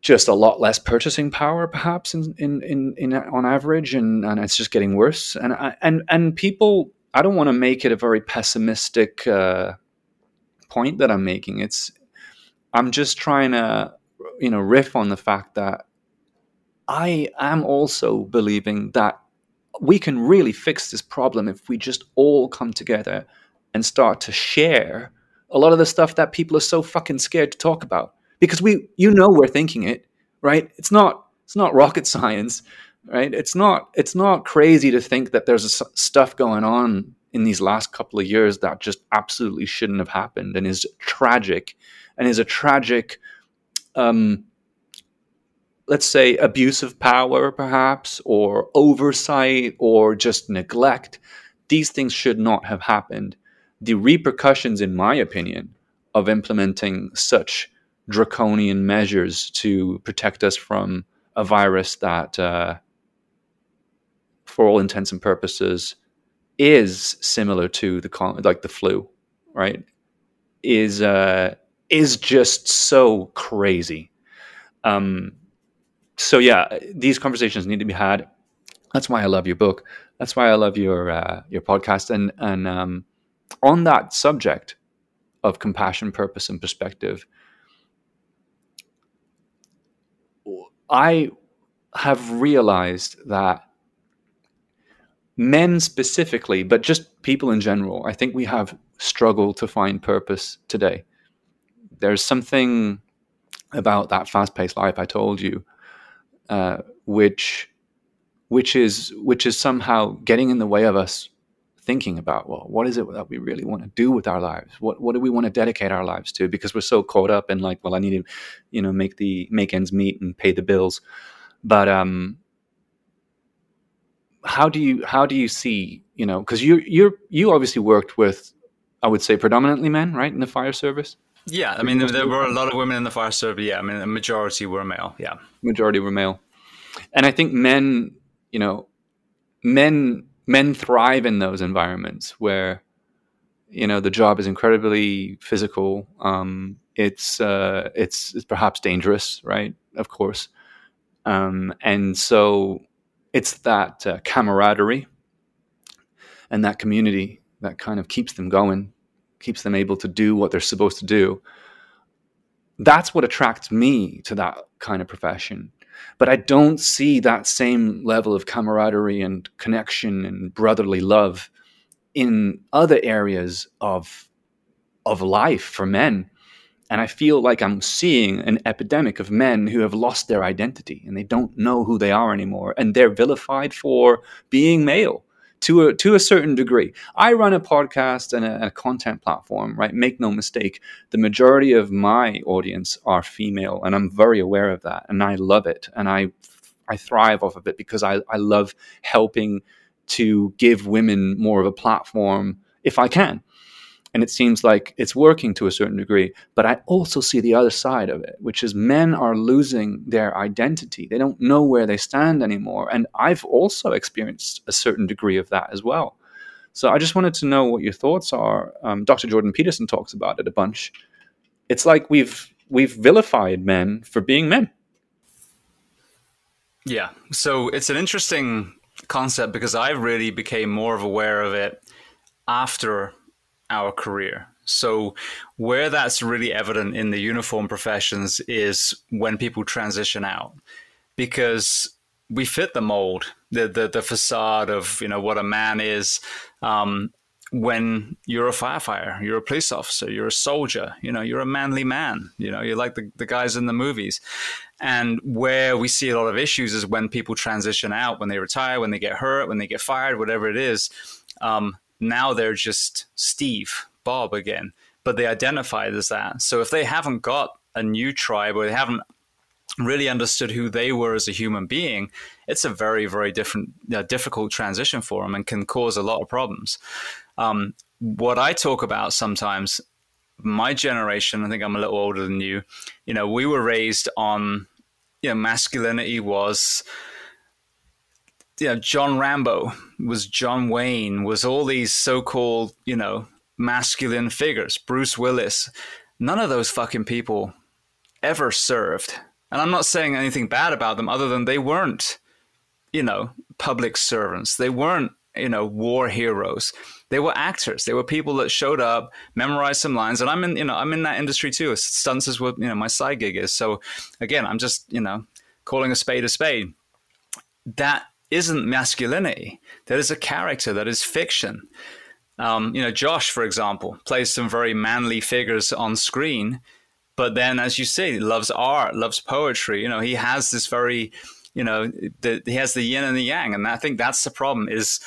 S1: just a lot less purchasing power perhaps in in in, in on average and and it's just getting worse and I, and and people I don't want to make it a very pessimistic uh, point that I'm making. It's I'm just trying to you know riff on the fact that I am also believing that we can really fix this problem if we just all come together and start to share a lot of the stuff that people are so fucking scared to talk about because we you know we're thinking it right? It's not it's not rocket science right? It's not it's not crazy to think that there's stuff going on in these last couple of years that just absolutely shouldn't have happened and is tragic and is a tragic um, let's say abuse of power perhaps or oversight or just neglect. These things should not have happened. The repercussions in my opinion of implementing such draconian measures to protect us from a virus that uh, for all intents and purposes is similar to the like the flu, right? Is uh, is just so crazy. Um, so yeah, these conversations need to be had. That's why I love your book. That's why I love your uh, your podcast. And and um, on that subject of compassion, purpose, and perspective, I have realized that men specifically, but just people in general, I think we have struggled to find purpose today. There's something about that fast-paced life I told you, uh, which which is which is somehow getting in the way of us thinking about well what is it that we really want to do with our lives what what do we want to dedicate our lives to because we're so caught up in like well i need to you know make the make ends meet and pay the bills but um how do you how do you see you know because you you're you obviously worked with I would say predominantly men right in the fire service.
S2: Yeah, I mean there, there were a lot of women in the fire service. Yeah, I mean the majority were male. Yeah,
S1: majority were male, and I think men you know men men thrive in those environments where you know the job is incredibly physical um, it's uh, it's it's perhaps dangerous right? Of course. Um, and so it's that uh, camaraderie and that community that kind of keeps them going keeps them able to do what they're supposed to do. That's what attracts me to that kind of profession but I don't see that same level of camaraderie and connection and brotherly love in other areas of of life for men. And I feel like I'm seeing an epidemic of men who have lost their identity and they don't know who they are anymore. And they're vilified for being male to a, to a certain degree. I run a podcast and a, a, content platform, right? Make no mistake, the majority of my audience are female, and I'm very aware of that, and I love it, and I I thrive off of it because I, I love helping to give women more of a platform if I can and it seems like it's working to a certain degree. But I also see the other side of it, which is men are losing their identity. They don't know where they stand anymore. And I've also experienced a certain degree of that as well. So I just wanted to know what your thoughts are. Um, Dr. Jordan Peterson talks about it a bunch. It's like we've we've vilified men for being men.
S2: Yeah. So it's an interesting concept because I really became more of aware of it after our career. So, where that's really evident in the uniform professions is when people transition out, because we fit the mold, the the, the facade of you know what a man is. Um, when you're a firefighter, you're a police officer, you're a soldier, you know, you're a manly man, you know, you're like the, the guys in the movies. And where we see a lot of issues is when people transition out, when they retire, when they get hurt, when they get fired, whatever it is. Um, now they're just Steve, Bob again, but they identified as that. So if they haven't got a new tribe or they haven't really understood who they were as a human being, it's a very, very different, uh, difficult transition for them and can cause a lot of problems. Um, what I talk about sometimes, my generation, I think I'm a little older than you, you know, we were raised on, you know, masculinity was you know, John Rambo, was John Wayne, was all these so-called, you know, masculine figures, Bruce Willis. None of those fucking people ever served. And I'm not saying anything bad about them other than they weren't, you know, public servants. They weren't, you know, war heroes. They were actors. They were people that showed up, memorized some lines. And I'm in, you know, I'm in that industry too. Stunts is what, you know, my side gig is. So again, I'm just, you know, calling a spade a spade. That isn't masculinity. That is a character. That is fiction. Um, you know, Josh, for example, plays some very manly figures on screen, but then, as you say, loves art, loves poetry. You know, he has this very, you know, the, he has the yin and the yang, and I think that's the problem. Is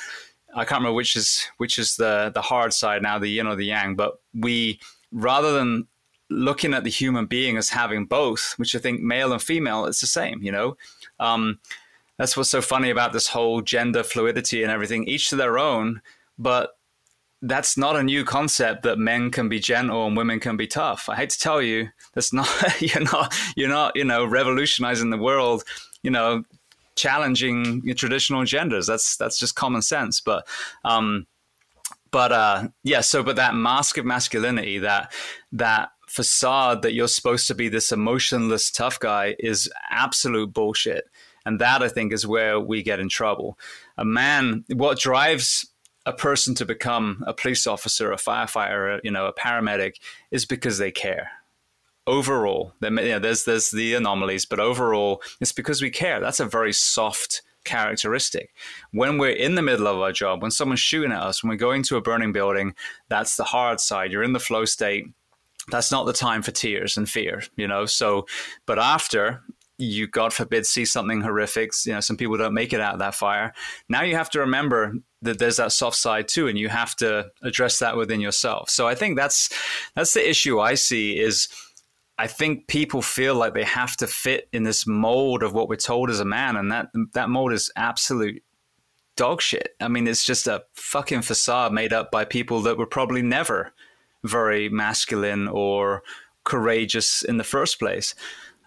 S2: I can't remember which is which is the the hard side now, the yin or the yang. But we rather than looking at the human being as having both, which I think male and female, it's the same. You know. Um, that's what's so funny about this whole gender fluidity and everything, each to their own. But that's not a new concept that men can be gentle and women can be tough. I hate to tell you, that's not you're not you're not you know revolutionizing the world, you know, challenging traditional genders. That's that's just common sense. But um, but uh, yeah. So but that mask of masculinity, that that facade that you're supposed to be this emotionless tough guy, is absolute bullshit. And that I think is where we get in trouble. A man, what drives a person to become a police officer, a firefighter, you know, a paramedic is because they care. Overall, you know, there's there's the anomalies, but overall, it's because we care. That's a very soft characteristic. When we're in the middle of our job, when someone's shooting at us, when we're going to a burning building, that's the hard side. You're in the flow state. That's not the time for tears and fear, you know. So, but after, you god forbid see something horrific you know some people don't make it out of that fire. Now you have to remember that there's that soft side too and you have to address that within yourself. So i think that's that's the issue i see is i think people feel like they have to fit in this mold of what we're told as a man and that that mold is absolute dog shit. I mean it's just a fucking facade made up by people that were probably never very masculine or courageous in the first place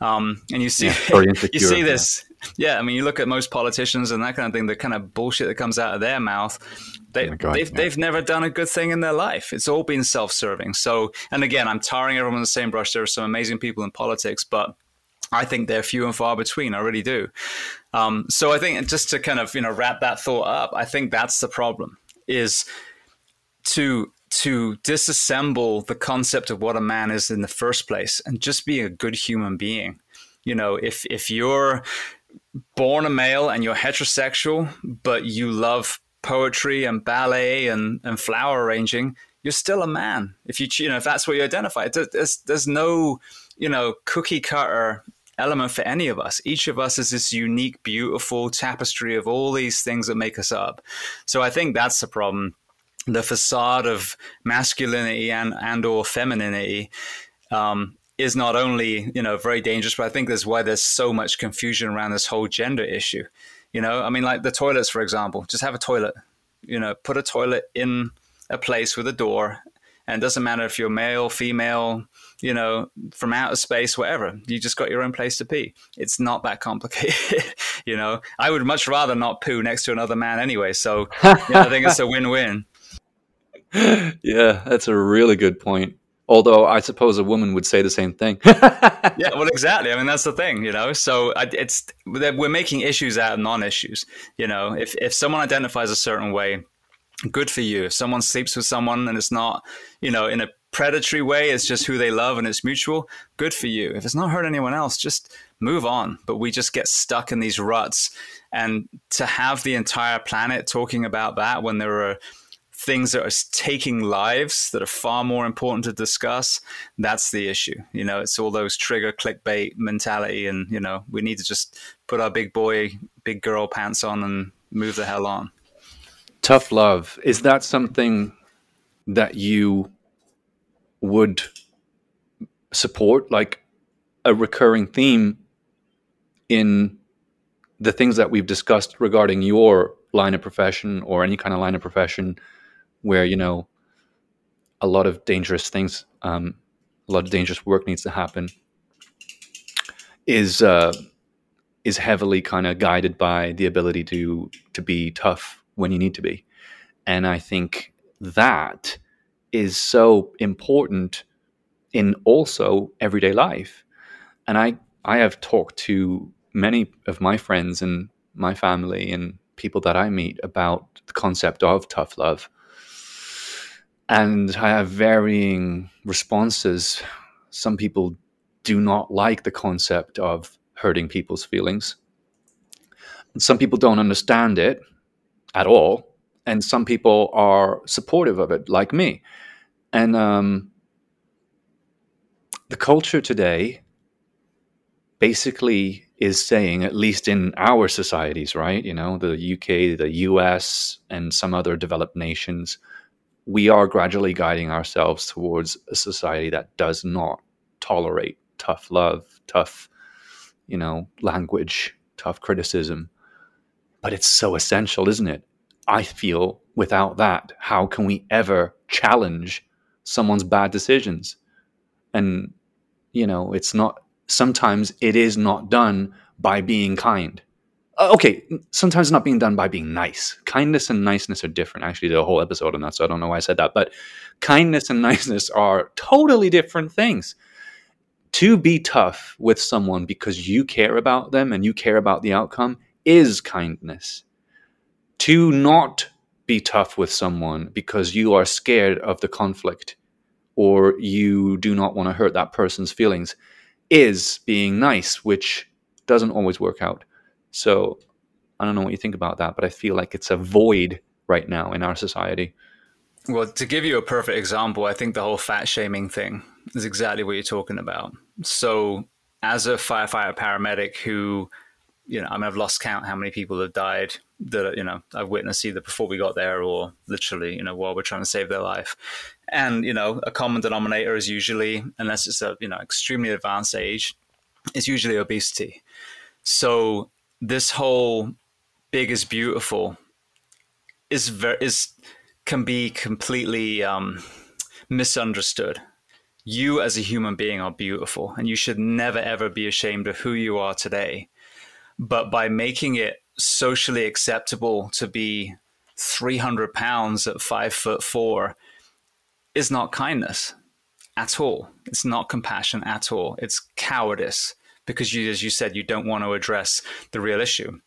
S2: Um, and you see, yeah, you see this. Yeah. I mean, you look at most politicians and that kind of thing. The kind of bullshit that comes out of their mouth, they, oh God, they've yeah. they've never done a good thing in their life. It's all been self-serving. So, and again, I'm tarring everyone on the same brush. There are some amazing people in politics, but I think they're few and far between. I really do. Um, so I think just to kind of you know wrap that thought up, I think that's the problem is to to disassemble the concept of what a man is in the first place and just be a good human being. You know, if if you're born a male and you're heterosexual, but you love poetry and ballet and, and flower arranging, you're still a man. If you you know if that's what you identify, there's there's no you know cookie cutter element for any of us. Each of us is this unique, beautiful tapestry of all these things that make us up. So I think that's the problem. The facade of masculinity and and or femininity um, is not only you know very dangerous, but I think that's why there's so much confusion around this whole gender issue. You know, I mean, like the toilets, for example. Just have a toilet. You know, put a toilet in a place with a door, and it doesn't matter if you're male, female, you know, from outer space, whatever. You just got your own place to pee. It's not that complicated, you know. I would much rather not poo next to another man anyway. So yeah, I think it's a win-win.
S1: Yeah, that's a really good point. Although I suppose a woman would say the same thing.
S2: yeah, well, exactly. I mean, that's the thing, you know. So it's we're making issues out of non-issues. You know, if if someone identifies a certain way, good for you. If someone sleeps with someone and it's not, you know, in a predatory way, it's just who they love and it's mutual, good for you. If it's not hurt anyone else, just move on. But we just get stuck in these ruts. And to have the entire planet talking about that when there are things that are taking lives that are far more important to discuss, that's the issue. You know, it's all those trigger clickbait mentality. And, you know, we need to just put our big boy, big girl pants on and move the hell on.
S1: Tough love. Is that something that you would support like a recurring theme in the things that we've discussed regarding your line of profession or any kind of line of profession where you know a lot of dangerous things um, a lot of dangerous work needs to happen is uh, is heavily kind of guided by the ability to to be tough when you need to be and i think that is so important in also everyday life. And I, I have talked to many of my friends and my family and people that I meet about the concept of tough love. And I have varying responses. Some people do not like the concept of hurting people's feelings. some people don't understand it at all. And some people are supportive of it, like me. And um, the culture today basically is saying, at least in our societies, right? You know, the UK, the US, and some other developed nations, we are gradually guiding ourselves towards a society that does not tolerate tough love, tough, you know, language, tough criticism. But it's so essential, isn't it? I feel without that, how can we ever challenge someone's bad decisions. And, you know, it's not, sometimes it is not done by being kind. Uh, okay, sometimes not being done by being nice. Kindness and niceness are different. I actually did a whole episode on that, so I don't know why I said that. But kindness and niceness are totally different things. To be tough with someone because you care about them and you care about the outcome is kindness. To not be tough with someone because you are scared of the conflict or you do not want to hurt that person's feelings is being nice, which doesn't always work out. So I don't know what you think about that, but I feel like it's a void right now in our society.
S2: Well, to give you a perfect example, I think the whole fat shaming thing is exactly what you're talking about. So, as a firefighter paramedic who you know, I mean, I've lost count how many people have died that you know I've witnessed either before we got there or literally, you know, while we're trying to save their life. And you know, a common denominator is usually, unless it's a you know extremely advanced age, it's usually obesity. So this whole big is beautiful is very is can be completely um, misunderstood you as a human being are beautiful and you should never ever be ashamed of who you are today. But by making it socially acceptable to be 300 pounds at five foot four is not kindness at all. It's not compassion at all. It's cowardice because you, as you said, you don't want to address the real issue.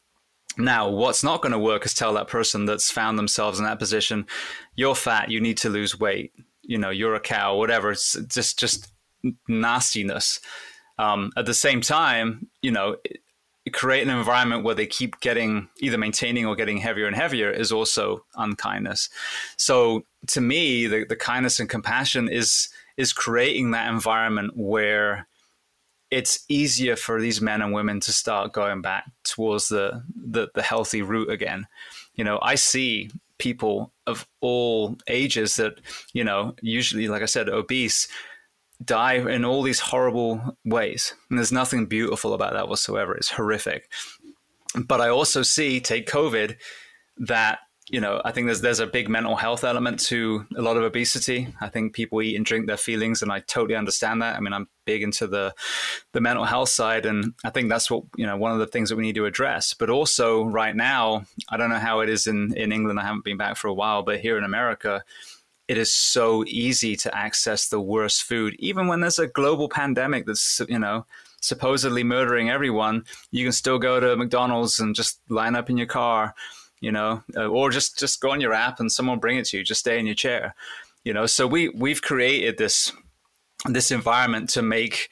S2: Now, what's not going to work is tell that person that's found themselves in that position, you're fat, you need to lose weight. You know you're a cow whatever. It's just just nastiness. Um, at the same time you know create an environment where they keep getting either maintaining or getting heavier and heavier is also unkindness. So to me the, the kindness and compassion is is creating that environment where it's easier for these men and women to start going back towards the, the, the healthy route again. You know, I see people of all ages that, you know, usually, like I said, obese, die in all these horrible ways. And there's nothing beautiful about that whatsoever. It's horrific. But I also see, take COVID, that you know, I think there's there's a big mental health element to a lot of obesity. I think people eat and drink their feelings, and I totally understand that. I mean, I'm big into the the mental health side, and I think that's what you know one of the things that we need to address. But also, right now, I don't know how it is in in England. I haven't been back for a while, but here in America, it is so easy to access the worst food, even when there's a global pandemic that's you know supposedly murdering everyone. You can still go to McDonald's and just line up in your car you know, uh, or just just go on your app and someone bring it to you. Just stay in your chair, you know. So we we've created this this environment to make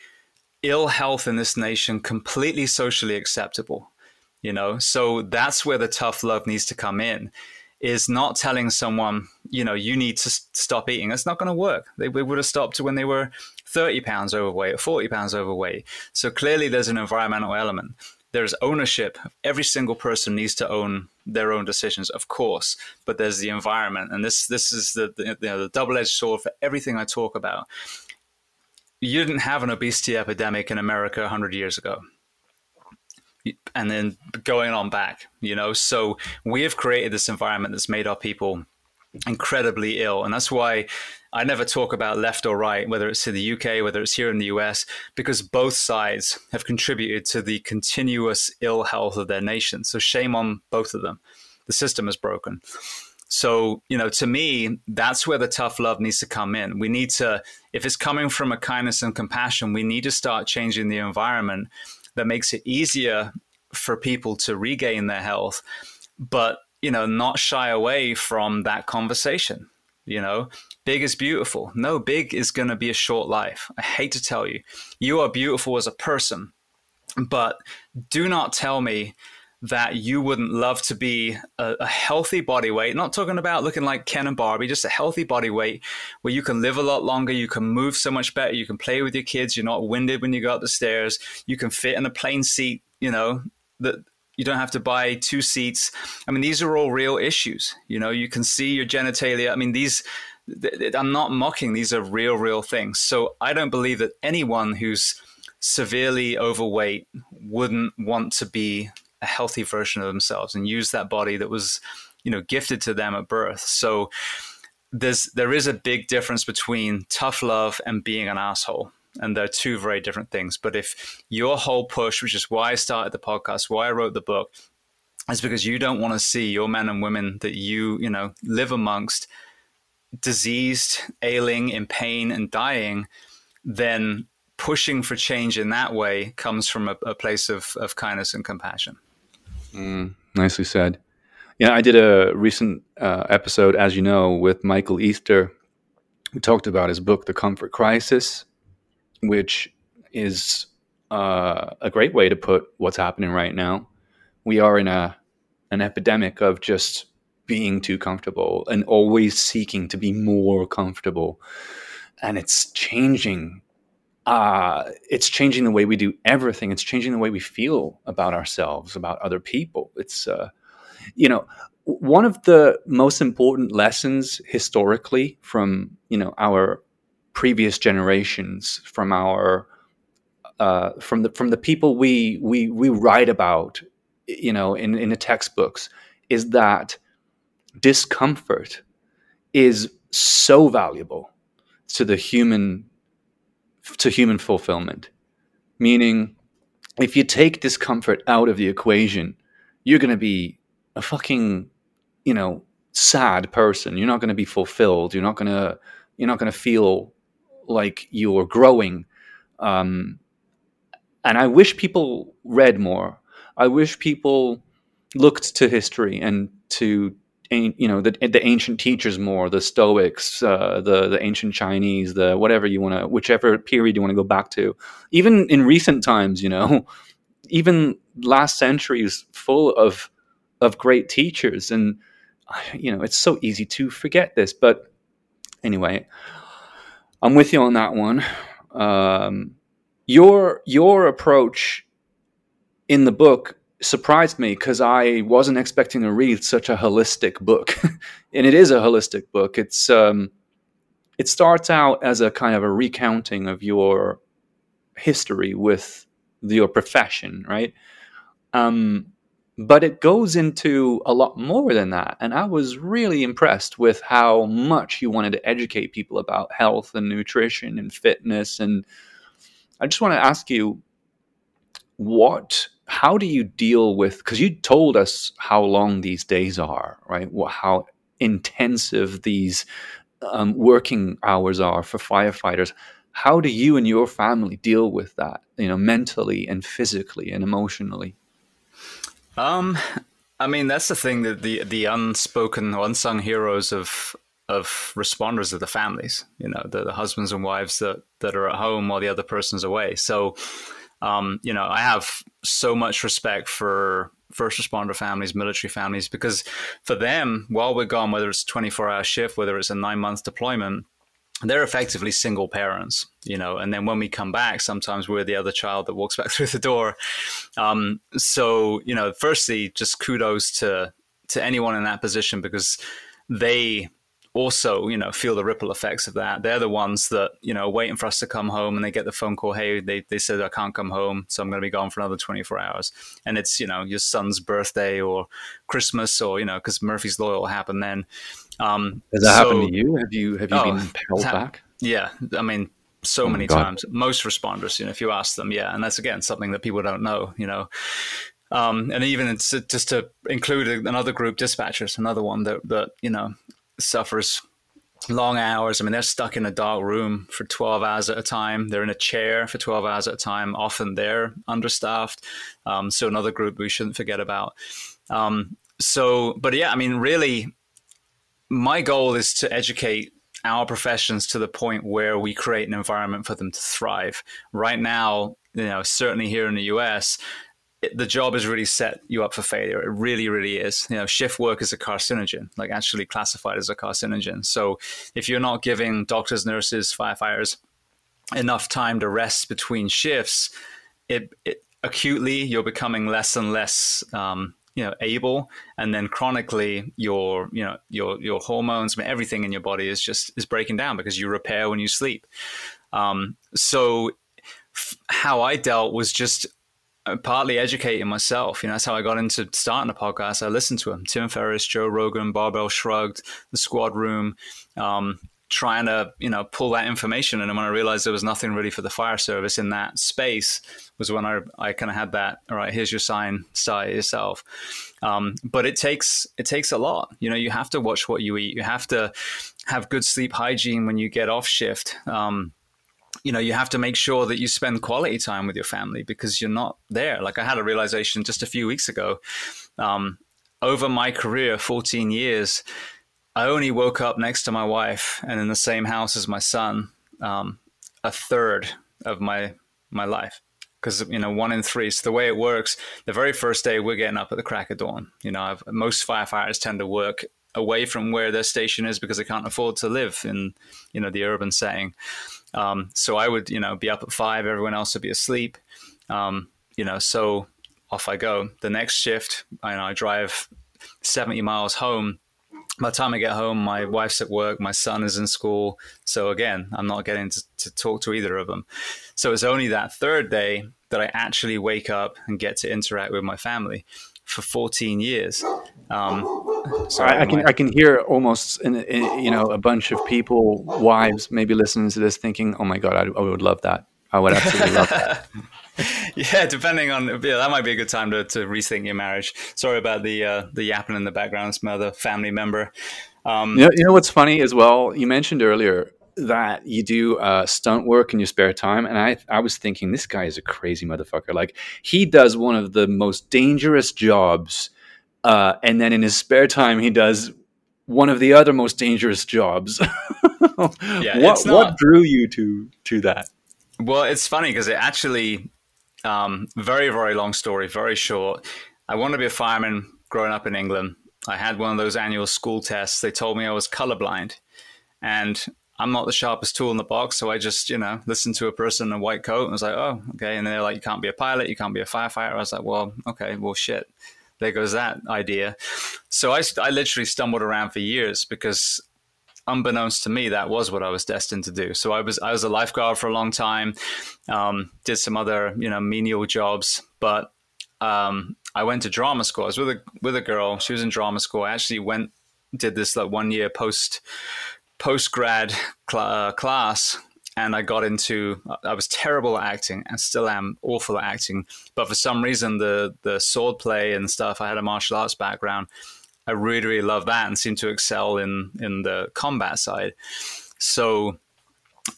S2: ill health in this nation completely socially acceptable. You know, so that's where the tough love needs to come in. Is not telling someone, you know, you need to stop eating. That's not going to work. They, would have stopped when they were 30 pounds overweight or 40 pounds overweight. So clearly there's an environmental element there's ownership. Every single person needs to own their own decisions, of course, but there's the environment, and this this is the the, you know, the double edged sword for everything I talk about. You didn't have an obesity epidemic in America 100 years ago and then going on back, you know. So we have created this environment that's made our people incredibly ill, and that's why I never talk about left or right, whether it's in the UK, whether it's here in the US, because both sides have contributed to the continuous ill health of their nation. So shame on both of them. The system is broken. So, you know, to me, that's where the tough love needs to come in. We need to, if it's coming from a kindness and compassion, we need to start changing the environment that makes it easier for people to regain their health, but, you know, not shy away from that conversation you know, big is beautiful. No, big is going to be a short life. I hate to tell you. You are beautiful as a person, but do not tell me that you wouldn't love to be a, a, healthy body weight, not talking about looking like Ken and Barbie, just a healthy body weight where you can live a lot longer, you can move so much better, you can play with your kids, you're not winded when you go up the stairs, you can fit in a plane seat, you know, that you don't have to buy two seats. I mean, these are all real issues. You know, you can see your genitalia. I mean, these, I'm not mocking, these are real, real things. So I don't believe that anyone who's severely overweight wouldn't want to be a healthy version of themselves and use that body that was, you know, gifted to them at birth. So there's there is a big difference between tough love and being an asshole and they're two very different things. But if your whole push, which is why I started the podcast, why I wrote the book, is because you don't want to see your men and women that you, you know, live amongst diseased, ailing, in pain, and dying, then pushing for change in that way comes from a, a place of, of kindness and compassion.
S1: Mm, nicely said. Yeah, I did a recent uh, episode, as you know, with Michael Easter. We talked about his book, The Comfort Crisis, which is uh, a great way to put what's happening right now. We are in a an epidemic of just being too comfortable and always seeking to be more comfortable, and it's changing. Uh, it's changing the way we do everything. It's changing the way we feel about ourselves, about other people. It's, uh, you know, one of the most important lessons historically from you know our previous generations, from our uh, from the from the people we we we write about, you know, in in the textbooks, is that discomfort is so valuable to the human to human fulfillment. Meaning, if you take discomfort out of the equation, you're going to be a fucking, you know, sad person. You're not going to be fulfilled. You're not going to you're not going to feel like you're growing. Um, and I wish people read more. I wish people looked to history and to you know the the ancient teachers more, the Stoics, uh, the the ancient Chinese, the whatever you want to, whichever period you want to go back to. Even in recent times, you know, even last centuries full of of great teachers, and you know it's so easy to forget this. But anyway, I'm with you on that one. Um, your your approach in the book surprised me because I wasn't expecting to read such a holistic book, and it is a holistic book. It's um, it starts out as a kind of a recounting of your history with your profession, right? Um, but it goes into a lot more than that, and I was really impressed with how much you wanted to educate people about health and nutrition and fitness. And I just want to ask you, what how do you deal with because you told us how long these days are right? How intensive these um, working hours are for firefighters. How do you and your family deal with that you know mentally and physically and emotionally?
S2: Um i mean that's the thing that the the unspoken unsung heroes of of responders are the families you know the, the husbands and wives that that are at home while the other person's away. So um, you know, I have so much respect for first responder families, military families, because for them, while we're gone, whether it's a 24 hour shift, whether it's a nine month deployment, they're effectively single parents, you know, and then when we come back, sometimes we're the other child that walks back through the door. Um, so, you know, firstly, just kudos to to anyone in that position because they also, you know, feel the ripple effects of that. They're the ones that, you know, waiting for us to come home and they get the phone call, hey, they, they said I can't come home, so I'm going to be gone for another 24 hours. And it's, you know, your son's birthday or Christmas or, you know, because Murphy's Law will happen then.
S1: Um, Has that so, happened to you? Have you, have you oh, been held ha- back?
S2: Yeah. I mean, so oh many times. Most responders, you know, if you ask them, yeah. And that's, again, something that people don't know, you know. Um, and even it's just to include another group, dispatchers, another one that, that you know suffers long hours. I mean, they're stuck in a dark room for 12 hours at a time. They're in a chair for 12 hours at a time. Often they're understaffed. Um, so another group we shouldn't forget about. Um, so, but yeah, I mean, really, my goal is to educate our professions to the point where we create an environment for them to thrive. Right now, you know, certainly here in the US, the job has really set you up for failure. It really, really is. You know, shift work is a carcinogen, like actually classified as a carcinogen. So if you're not giving doctors, nurses, firefighters enough time to rest between shifts, it, it acutely you're becoming less and less um, you know able and then chronically your you know your your hormones I mean, everything in your body is just is breaking down because you repair when you sleep um, so f- how i dealt was just partly educating myself. You know, that's how I got into starting a podcast. I listened to them, Tim Ferriss, Joe Rogan, Barbell Shrugged, The Squad Room, um, trying to, you know, pull that information. And when I realized there was nothing really for the fire service in that space was when I, I kind of had that, all right, here's your sign, start yourself. Um, but it takes, it takes a lot. You know, you have to watch what you eat. You have to have good sleep hygiene when you get off shift. Um, you know you have to make sure that you spend quality time with your family because you're not there. Like i had a realization just a few weeks ago um, over my career 14 years i only woke up next to my wife and in the same house as my son um, a third of my my life. Because you know one in three. So the way it works the very first day we're getting up at the crack of dawn. You know I've, most firefighters tend to work away from where their station is because they can't afford to live in you know the urban setting um, so I would, you know, be up at five, everyone else would be asleep. Um, you know, so off I go. The next shift, I, know, I drive 70 miles home. By the time I get home, my wife's at work, my son is in school. So again, I'm not getting to, to talk to either of them. So it's only that third day that I actually wake up and get to interact with my family for 14 years. Um, Sorry,
S1: I, I can I can hear almost in, in, you know a bunch of people, wives, maybe listening to this, thinking, "Oh my god, I, I would love that. I would absolutely love that."
S2: yeah, depending on yeah, that might be a good time to, to rethink your marriage. Sorry about the uh, the yapping in the background. My other family member.
S1: Um, you, know, you know what's funny as well? You mentioned earlier that you do uh, stunt work in your spare time, and I I was thinking this guy is a crazy motherfucker. Like he does one of the most dangerous jobs, uh, and then in his spare time he does one of the other most dangerous jobs. yeah, what what drew you to to that?
S2: Well, it's funny because it actually um, very very long story, very short. I wanted to be a fireman growing up in England. I had one of those annual school tests. They told me I was colorblind. And I'm not the sharpest tool in the box, so I just, you know, listened to a person in a white coat and was like, oh, okay. And they're like, you can't be a pilot, you can't be a firefighter. I was like, well, okay, well, shit. There goes that idea. So I, I literally stumbled around for years because unbeknownst to me, that was what I was destined to do. So I was I was a lifeguard for a long time, um, did some other you know menial jobs, but um, I went to drama school. I was with a with a girl. She was in drama school. I actually went did this like one year post post grad cl- uh, class and I got into I was terrible at acting and still am awful at acting but for some reason the the sword play and stuff I had a martial arts background I really really love that and seemed to excel in in the combat side so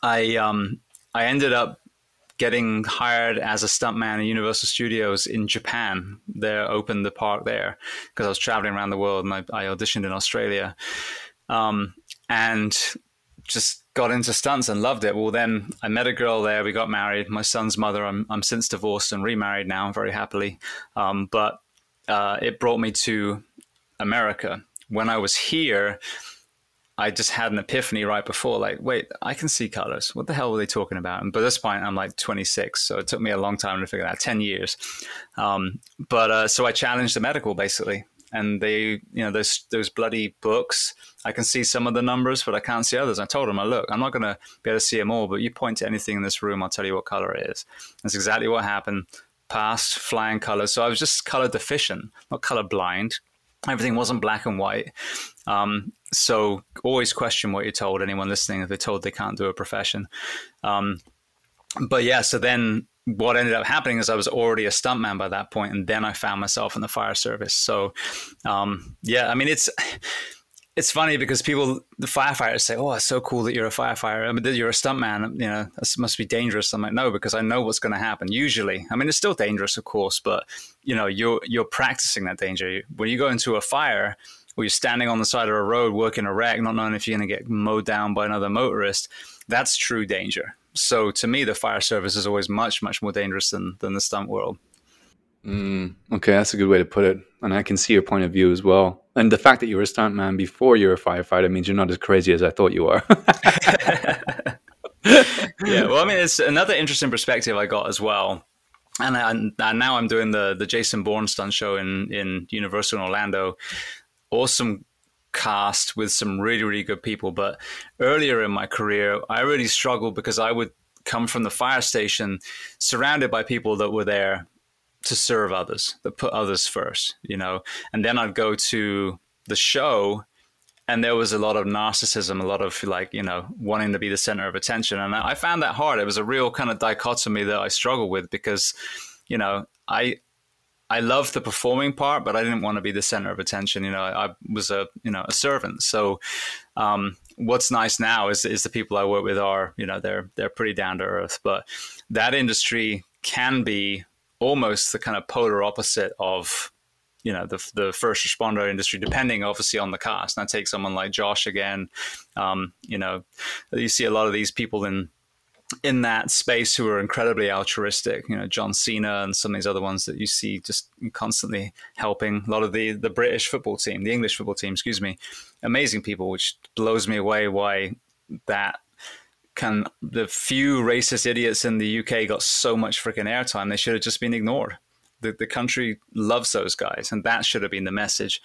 S2: I um I ended up getting hired as a stuntman at Universal Studios in Japan. They opened the park there because I was traveling around the world and I, I auditioned in Australia. Um, and just got into stunts and loved it. Well, then I met a girl there. We got married. My son's mother. I'm, I'm since divorced and remarried now, very happily. Um, but uh, it brought me to America. When I was here, I just had an epiphany right before, like, wait, I can see colors. What the hell were they talking about? And by this point, I'm like 26, so it took me a long time to figure that, 10 years. Um, but uh, so I challenged the medical basically and they, you know, those those bloody books. I can see some of the numbers, but I can't see others. I told them, I look, I'm not going to be able to see them all, but you point to anything in this room, I'll tell you what color it is. That's exactly what happened. Passed flying colors. So I was just color deficient, not color blind. Everything wasn't black and white. Um, so always question what you're told. Anyone listening, if they're told they can't do a profession. Um, but yeah, so then what ended up happening is I was already a stuntman by that point, and then I found myself in the fire service. So, um, yeah, I mean, it's it's funny because people, the firefighters, say, "Oh, it's so cool that you're a firefighter. I mean, you're a stuntman. You know, this must be dangerous." I'm like, "No, because I know what's going to happen. Usually, I mean, it's still dangerous, of course, but you know, you're you're practicing that danger. When you go into a fire." Or you're standing on the side of a road working a wreck, not knowing if you're going to get mowed down by another motorist. That's true danger so to me, the fire service is always much, much more dangerous than, than the stunt world.
S1: Mm, okay, that's a good way to put it. And I can see your point of view as well. And the fact that you were a stuntman before you were a firefighter means you're not as crazy as I thought you were.
S2: yeah, well, I mean, it's another interesting perspective I got as well. And, and, now I'm doing the the Jason Bourne stunt show in in Universal in Orlando. Awesome cast with some really, really good people. But earlier in my career, I really struggled because I would come from the fire station surrounded by people that were there to serve others, that put others first, you know. And then I'd go to the show and there was a lot of narcissism, a lot of like, you know, wanting to be the center of attention. And I found that hard. It was a real kind of dichotomy that I struggled with because, you know, I I loved the performing part, but I didn't want to be the center of attention. You know, I, I was a you know a servant. So, um, what's nice now is is the people I work with are you know they're they're pretty down to earth. But that industry can be almost the kind of polar opposite of you know the the first responder industry, depending obviously on the cast. And I take someone like Josh again. Um, you know, you see a lot of these people in in that space who are incredibly altruistic. You know, John Cena and some of these other ones that you see just constantly helping. A lot of the the British football team, the English football team, excuse me, amazing people, which blows me away. Why that can the few racist idiots in the UK got so much freaking airtime? They should have just been ignored. The the country loves those guys, and that should have been the message.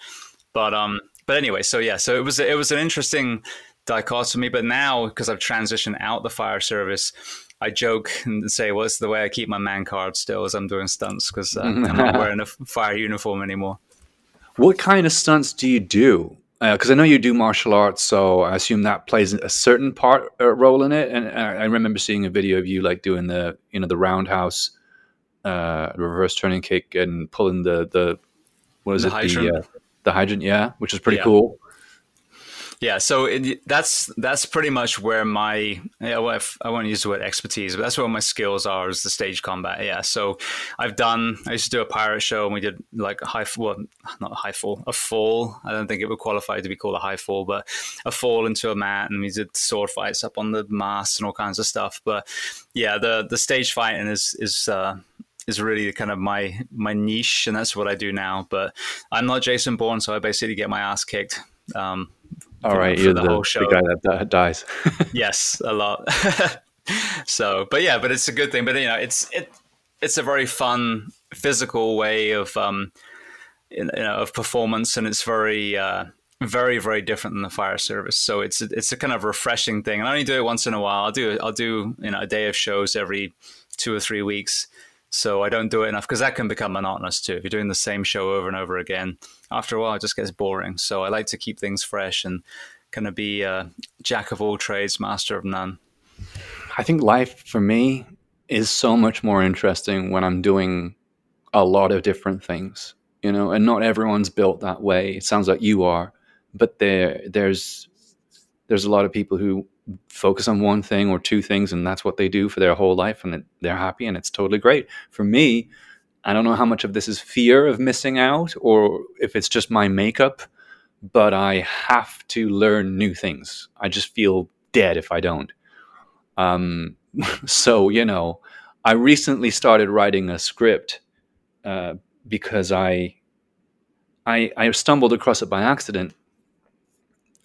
S2: But um, but anyway, so yeah, so it was it was an interesting dichotomy. But now, because I've transitioned out the fire service, I joke and say, "Well, it's the way I keep my man card still as I'm doing stunts because uh, I'm not wearing a fire uniform anymore."
S1: What kind of stunts do you do? Because uh, I know you do martial arts, so I assume that plays a certain part uh, role in it. And I, I remember seeing a video of you like doing the you know the roundhouse, uh, reverse turning kick, and pulling the the what is the it hydrant. the uh, the hydrant? Yeah, which is pretty yeah. cool.
S2: Yeah, so it, that's that's pretty much where my know, I won't use the word expertise, but that's where my skills are is the stage combat. Yeah, so I've done. I used to do a pirate show, and we did like a high, well, not a high fall, a fall. I don't think it would qualify to be called a high fall, but a fall into a mat, and we did sword fights up on the mast and all kinds of stuff. But yeah, the the stage fighting is is. Uh, is really kind of my my niche, and that's what I do now. But I'm not Jason Bourne, so I basically get my ass kicked um,
S1: all right, you're the, the, whole show. the guy that dies.
S2: yes, a lot. so, but yeah, but it's a good thing. But you know, it's it it's a very fun physical way of um, you know, of performance, and it's very. Uh, very very different than the fire service so it's it's a kind of refreshing thing and i only do it once in a while i'll do i'll do you know a day of shows every two or three weeks so I don't do it enough because that can become monotonous too. If you're doing the same show over and over again, after a while it just gets boring. So I like to keep things fresh and kind of be a jack of all trades, master of none.
S1: I think life for me is so much more interesting when I'm doing a lot of different things, you know, and not everyone's built that way. It sounds like you are, but there there's there's a lot of people who focus on one thing or two things and that's what they do for their whole life and they're happy and it's totally great for me i don't know how much of this is fear of missing out or if it's just my makeup but i have to learn new things i just feel dead if i don't um, so you know i recently started writing a script uh, because I, I i stumbled across it by accident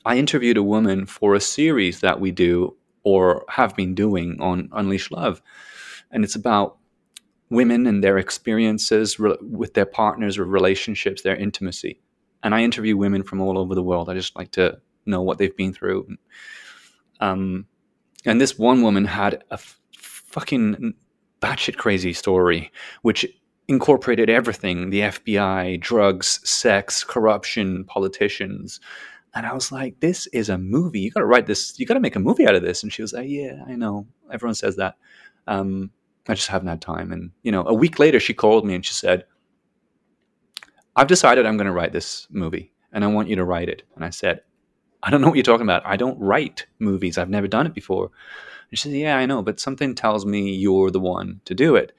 S1: I interviewed a woman for a series that we do or have been doing on Unleash Love. And it's about women and their experiences re- with their partners or relationships, their intimacy. And I interview women from all over the world. I just like to know what they've been through. Um, and this one woman had a f- fucking batshit crazy story, which incorporated everything the FBI, drugs, sex, corruption, politicians, and I was like, this is a movie. You got to write this. You got to make a movie out of this. And she was like, yeah, I know. Everyone says that. Um, I just haven't had time. And, you know, a week later, she called me and she said, I've decided I'm going to write this movie and I want you to write it. And I said, I don't know what you're talking about. I don't write movies. I've never done it before. And she said, Yeah, I know, but something tells me you're the one to do it.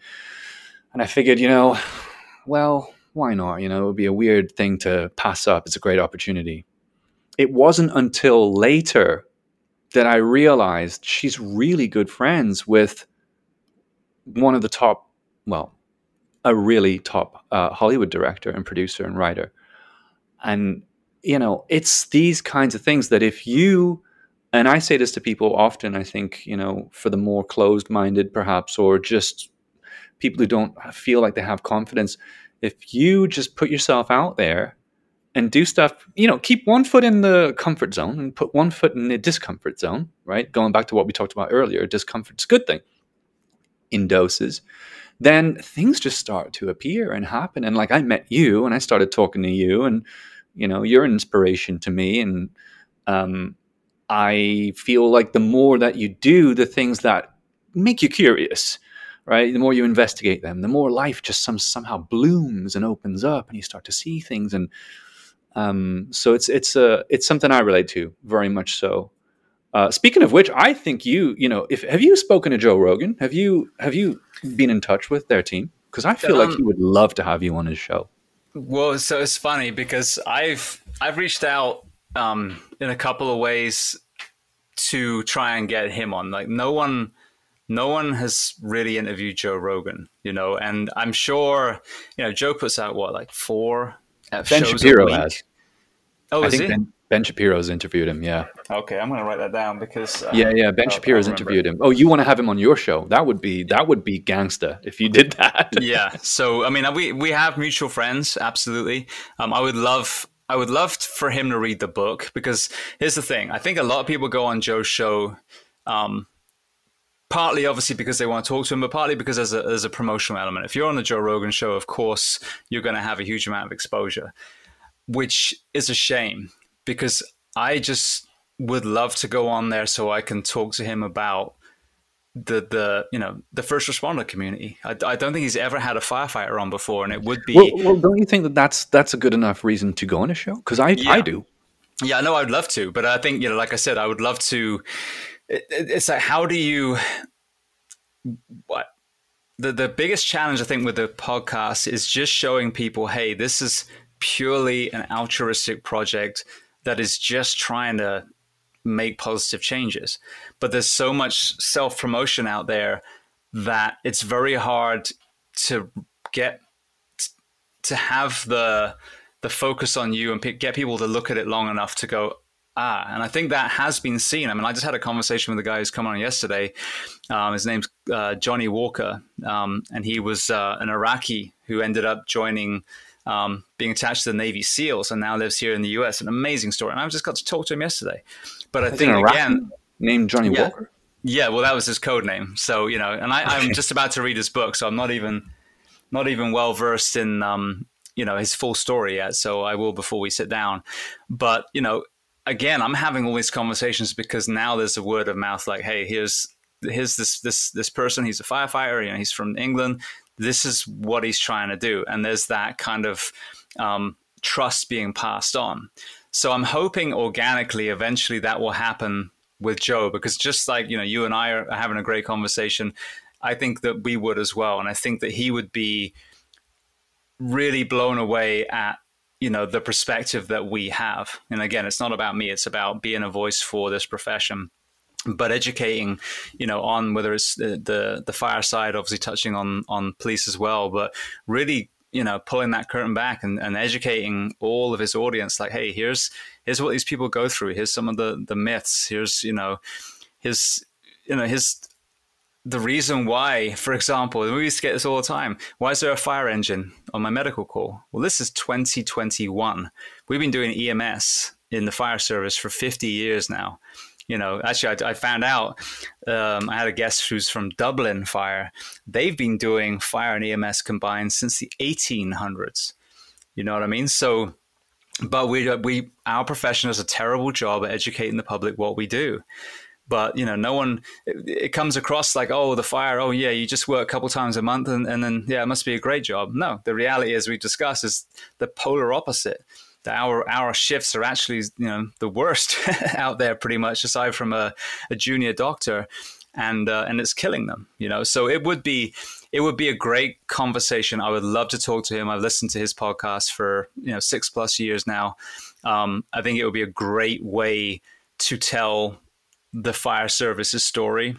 S1: And I figured, you know, well, why not? You know, it would be a weird thing to pass up. It's a great opportunity it wasn't until later that I realized she's really good friends with one of the top, well, a really top uh, Hollywood director and producer and writer. And, you know, it's these kinds of things that if you, and I say this to people often, I think, you know, for the more closed minded perhaps, or just people who don't feel like they have confidence, if you just put yourself out there and do stuff, you know, keep one foot in the comfort zone and put one foot in the discomfort zone, right? Going back to what we talked about earlier, discomfort's a good thing in doses. Then things just start to appear and happen. And like I met you and I started talking to you, and you know, you're an inspiration to me. And um, I feel like the more that you do the things that make you curious, right? The more you investigate them, the more life just some, somehow blooms and opens up, and you start to see things and um, so it's it's a it's something I relate to very much so. Uh, speaking of which, I think you you know if have you spoken to Joe Rogan? Have you have you been in touch with their team? Because I feel um, like he would love to have you on his show.
S2: Well, so it's funny because I've I've reached out um, in a couple of ways to try and get him on. Like no one no one has really interviewed Joe Rogan, you know, and I'm sure you know Joe puts out what like four
S1: Ben Shapiro has. Oh, I think ben, ben, Shapiro's interviewed him. Yeah.
S2: Okay, I'm going to write that down because.
S1: Uh, yeah, yeah. Ben I'll, Shapiro's interviewed him. Oh, you want to have him on your show? That would be that would be gangsta if you did that.
S2: yeah. So I mean, we we have mutual friends. Absolutely. Um, I would love I would love for him to read the book because here's the thing. I think a lot of people go on Joe's show. Um, partly obviously because they want to talk to him, but partly because there's a, there's a promotional element. If you're on the Joe Rogan show, of course, you're going to have a huge amount of exposure. which is a shame because I just would love to go on there so I can talk to him about the the you know the first responder community. I, I, don't think he's ever had a firefighter on before, and it would be.
S1: Well, well don't you think that that's that's a good enough reason to go on a show? Because I yeah. I do.
S2: Yeah, I know I'd love to, but I think you know, like I said, I would love to. It, it's like how do you what the the biggest challenge I think with the podcast is just showing people, hey, this is purely an altruistic project that is just trying to make positive changes. But there's so much self promotion out there that it's very hard to get to have the the focus on you and get people to look at it long enough to go ah and i think that has been seen i mean i just had a conversation with a guy who's come on yesterday um, his name's uh, johnny walker um, and he was uh, an iraqi who ended up joining um, being attached to the navy seals and now lives here in the us an amazing story. And i just got to talk to him yesterday. But i think again
S1: named johnny
S2: yeah,
S1: walker?
S2: Yeah well that was his code name. So you know and I, i'm just about to read his book so i'm not even not even well versed in um, you know his full story yet so i will before we sit down. But you know again i'm having all these conversations because now there's a word of mouth like hey here's here's this this this person. He's a firefighter you know he's from england this is what he's trying to do. And there's that kind of um, trust being passed on. So i'm hoping organically eventually that will happen with joe because just like you know you and i are having a great conversation i think that we would as well. And i think that he would be really blown away at you know the perspective that we have. And again it's not about me it's about being a voice for this profession but educating you know on whether it's the the, the fire side obviously touching on on police as well but really you know pulling that curtain back and, and educating all of his audience like hey here's here's what these people go through here's some of the the myths here's you know his you know his the reason why, for example, we used to get this all the time. Why is there a fire engine on my medical call? Well, this is 2021. We've been doing EMS in the fire service for 50 years now. You know, actually, I, I found out um, I had a guest who's from Dublin Fire. They've been doing fire and EMS combined since the 1800s. You know what I mean? So, but we, we, our profession does a terrible job at educating the public what we do but you know no one it, it, comes across like oh the fire oh yeah you just work a couple times a month and, and then yeah it must be a great job no the reality as we discussed is the polar opposite that our our shifts are actually you know the worst out there pretty much aside from a, a junior doctor and uh, and it's killing them you know? So it would be it would be a great conversation. I would love to talk to him. I've listened to his podcast for you know six plus years now. Um, i think it would be a great way to tell the fire service's story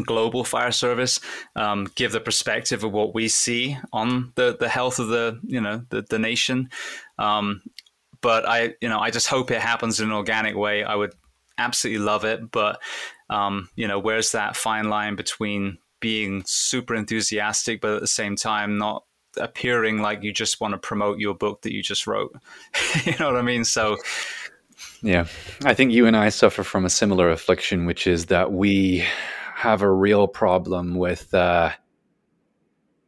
S2: global fire service um, give the perspective of what we see on the, the health of the you know the, the nation. Um, but i you know i just hope it happens in an organic way. I would absolutely love it but um, you know where's that fine line between being super enthusiastic but at the same time not appearing like you just want to promote your book that you just wrote? You know what i mean? So
S1: yeah, I think you and I suffer from a similar affliction, which is that we have a real problem with, uh,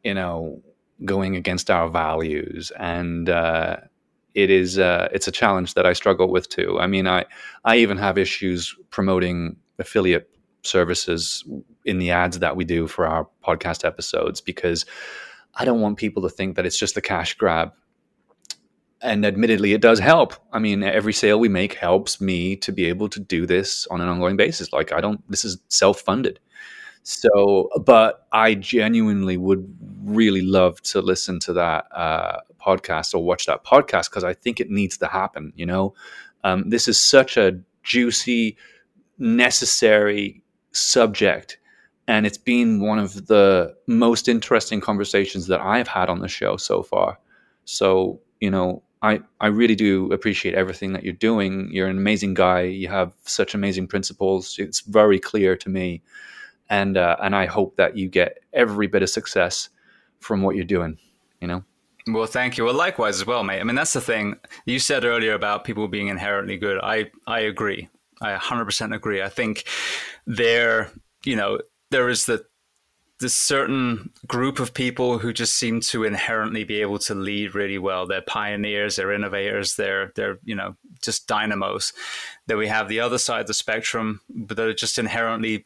S1: you know, going against our values, and uh, it is uh, it's a challenge that I struggle with too. I mean, I I even have issues promoting affiliate services in the ads that we do for our podcast episodes because I don't want people to think that it's just a cash grab. And admittedly it does help. I mean every sale we make helps me to be able to do this on an ongoing basis. Like i don't this is self-funded. So but i genuinely would really love to listen to that uh, podcast or watch that podcast because i think it needs to happen you know um, this is such a juicy necessary subject and it's been one of the most interesting conversations that i've had on the show so far so you know I, I really do appreciate everything that you're doing. You're an amazing guy. You have such amazing principles. It's very clear to me, and uh, and I hope that you get every bit of success from what you're doing. You know.
S2: Well, thank you. Well, likewise as well, mate. I mean, that's the thing you said earlier about people being inherently good. I I agree. I 100% agree. I think there, you know, there is the this certain group of people who just seem to inherently be able to lead really well. They're pioneers, they're innovators, they're they're you know just dynamos. Then we have the other side of the spectrum, but they're just inherently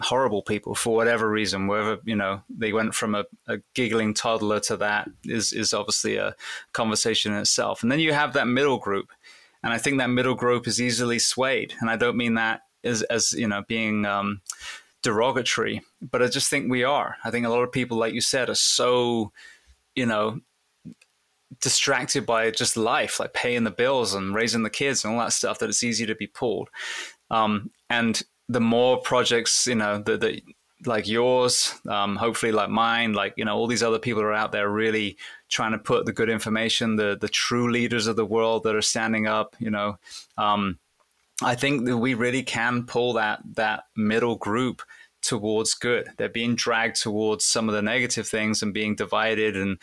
S2: horrible people for whatever reason. Whether you know they went from a, a giggling toddler to that is is obviously a conversation in itself. And then you have that middle group, and I think that middle group is easily swayed. And I don't mean that as as you know being um, derogatory, but I just think we are. I think a lot of people, like you said, are so, you know, distracted by just life, like paying the bills and raising the kids and all that stuff, that it's easy to be pulled. Um, and the more projects, you know, that, that like yours, um, hopefully like mine, like you know, all these other people are out there really trying to put the good information, the the true leaders of the world that are standing up, you know. Um, I think that we really can pull that that middle group towards good. They're being dragged towards some of the negative things and being divided and,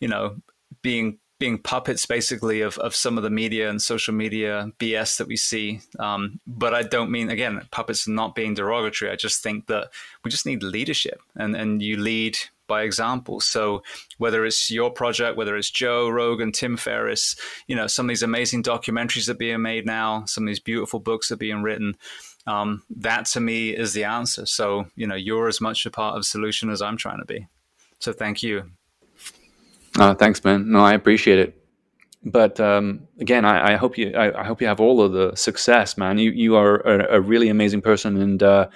S2: you know, being being puppets basically of, of some of the media and social media BS that we see. Um, but I don't mean, again, puppets not being derogatory. I just think that we just need leadership and, and you lead by example. So whether it's your project, whether it's Joe Rogan, Tim Ferriss, you know, some of these amazing documentaries that are being made now, some of these beautiful books that are being written, um, that to me is the answer. So, you know, you're as much a part of the solution as I'm trying to be. So thank you.
S1: Uh, thanks, man. No, I appreciate it. But um, again, I, I, hope you I, I, hope you have all of the success, man. You you are a, a really amazing person, and uh,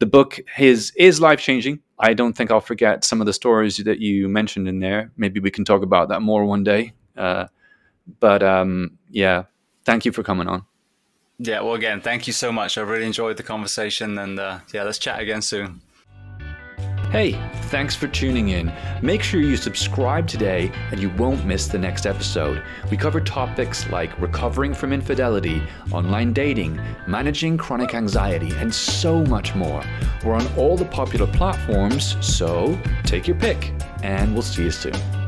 S1: the book is is life changing. I don't think I'll forget some of the stories that you mentioned in there. Maybe we can talk about that more one day. Uh, but um, yeah, thank you for coming on.
S2: Yeah, well, again, thank you so much. I really enjoyed the conversation, and uh, yeah, let's chat again soon.
S1: Hey, thanks for tuning in. Make sure you subscribe today and you won't miss the next episode. We cover topics like recovering from infidelity, online dating, managing chronic anxiety, and so much more. We're on all the popular platforms, so take your pick, and we'll see you soon.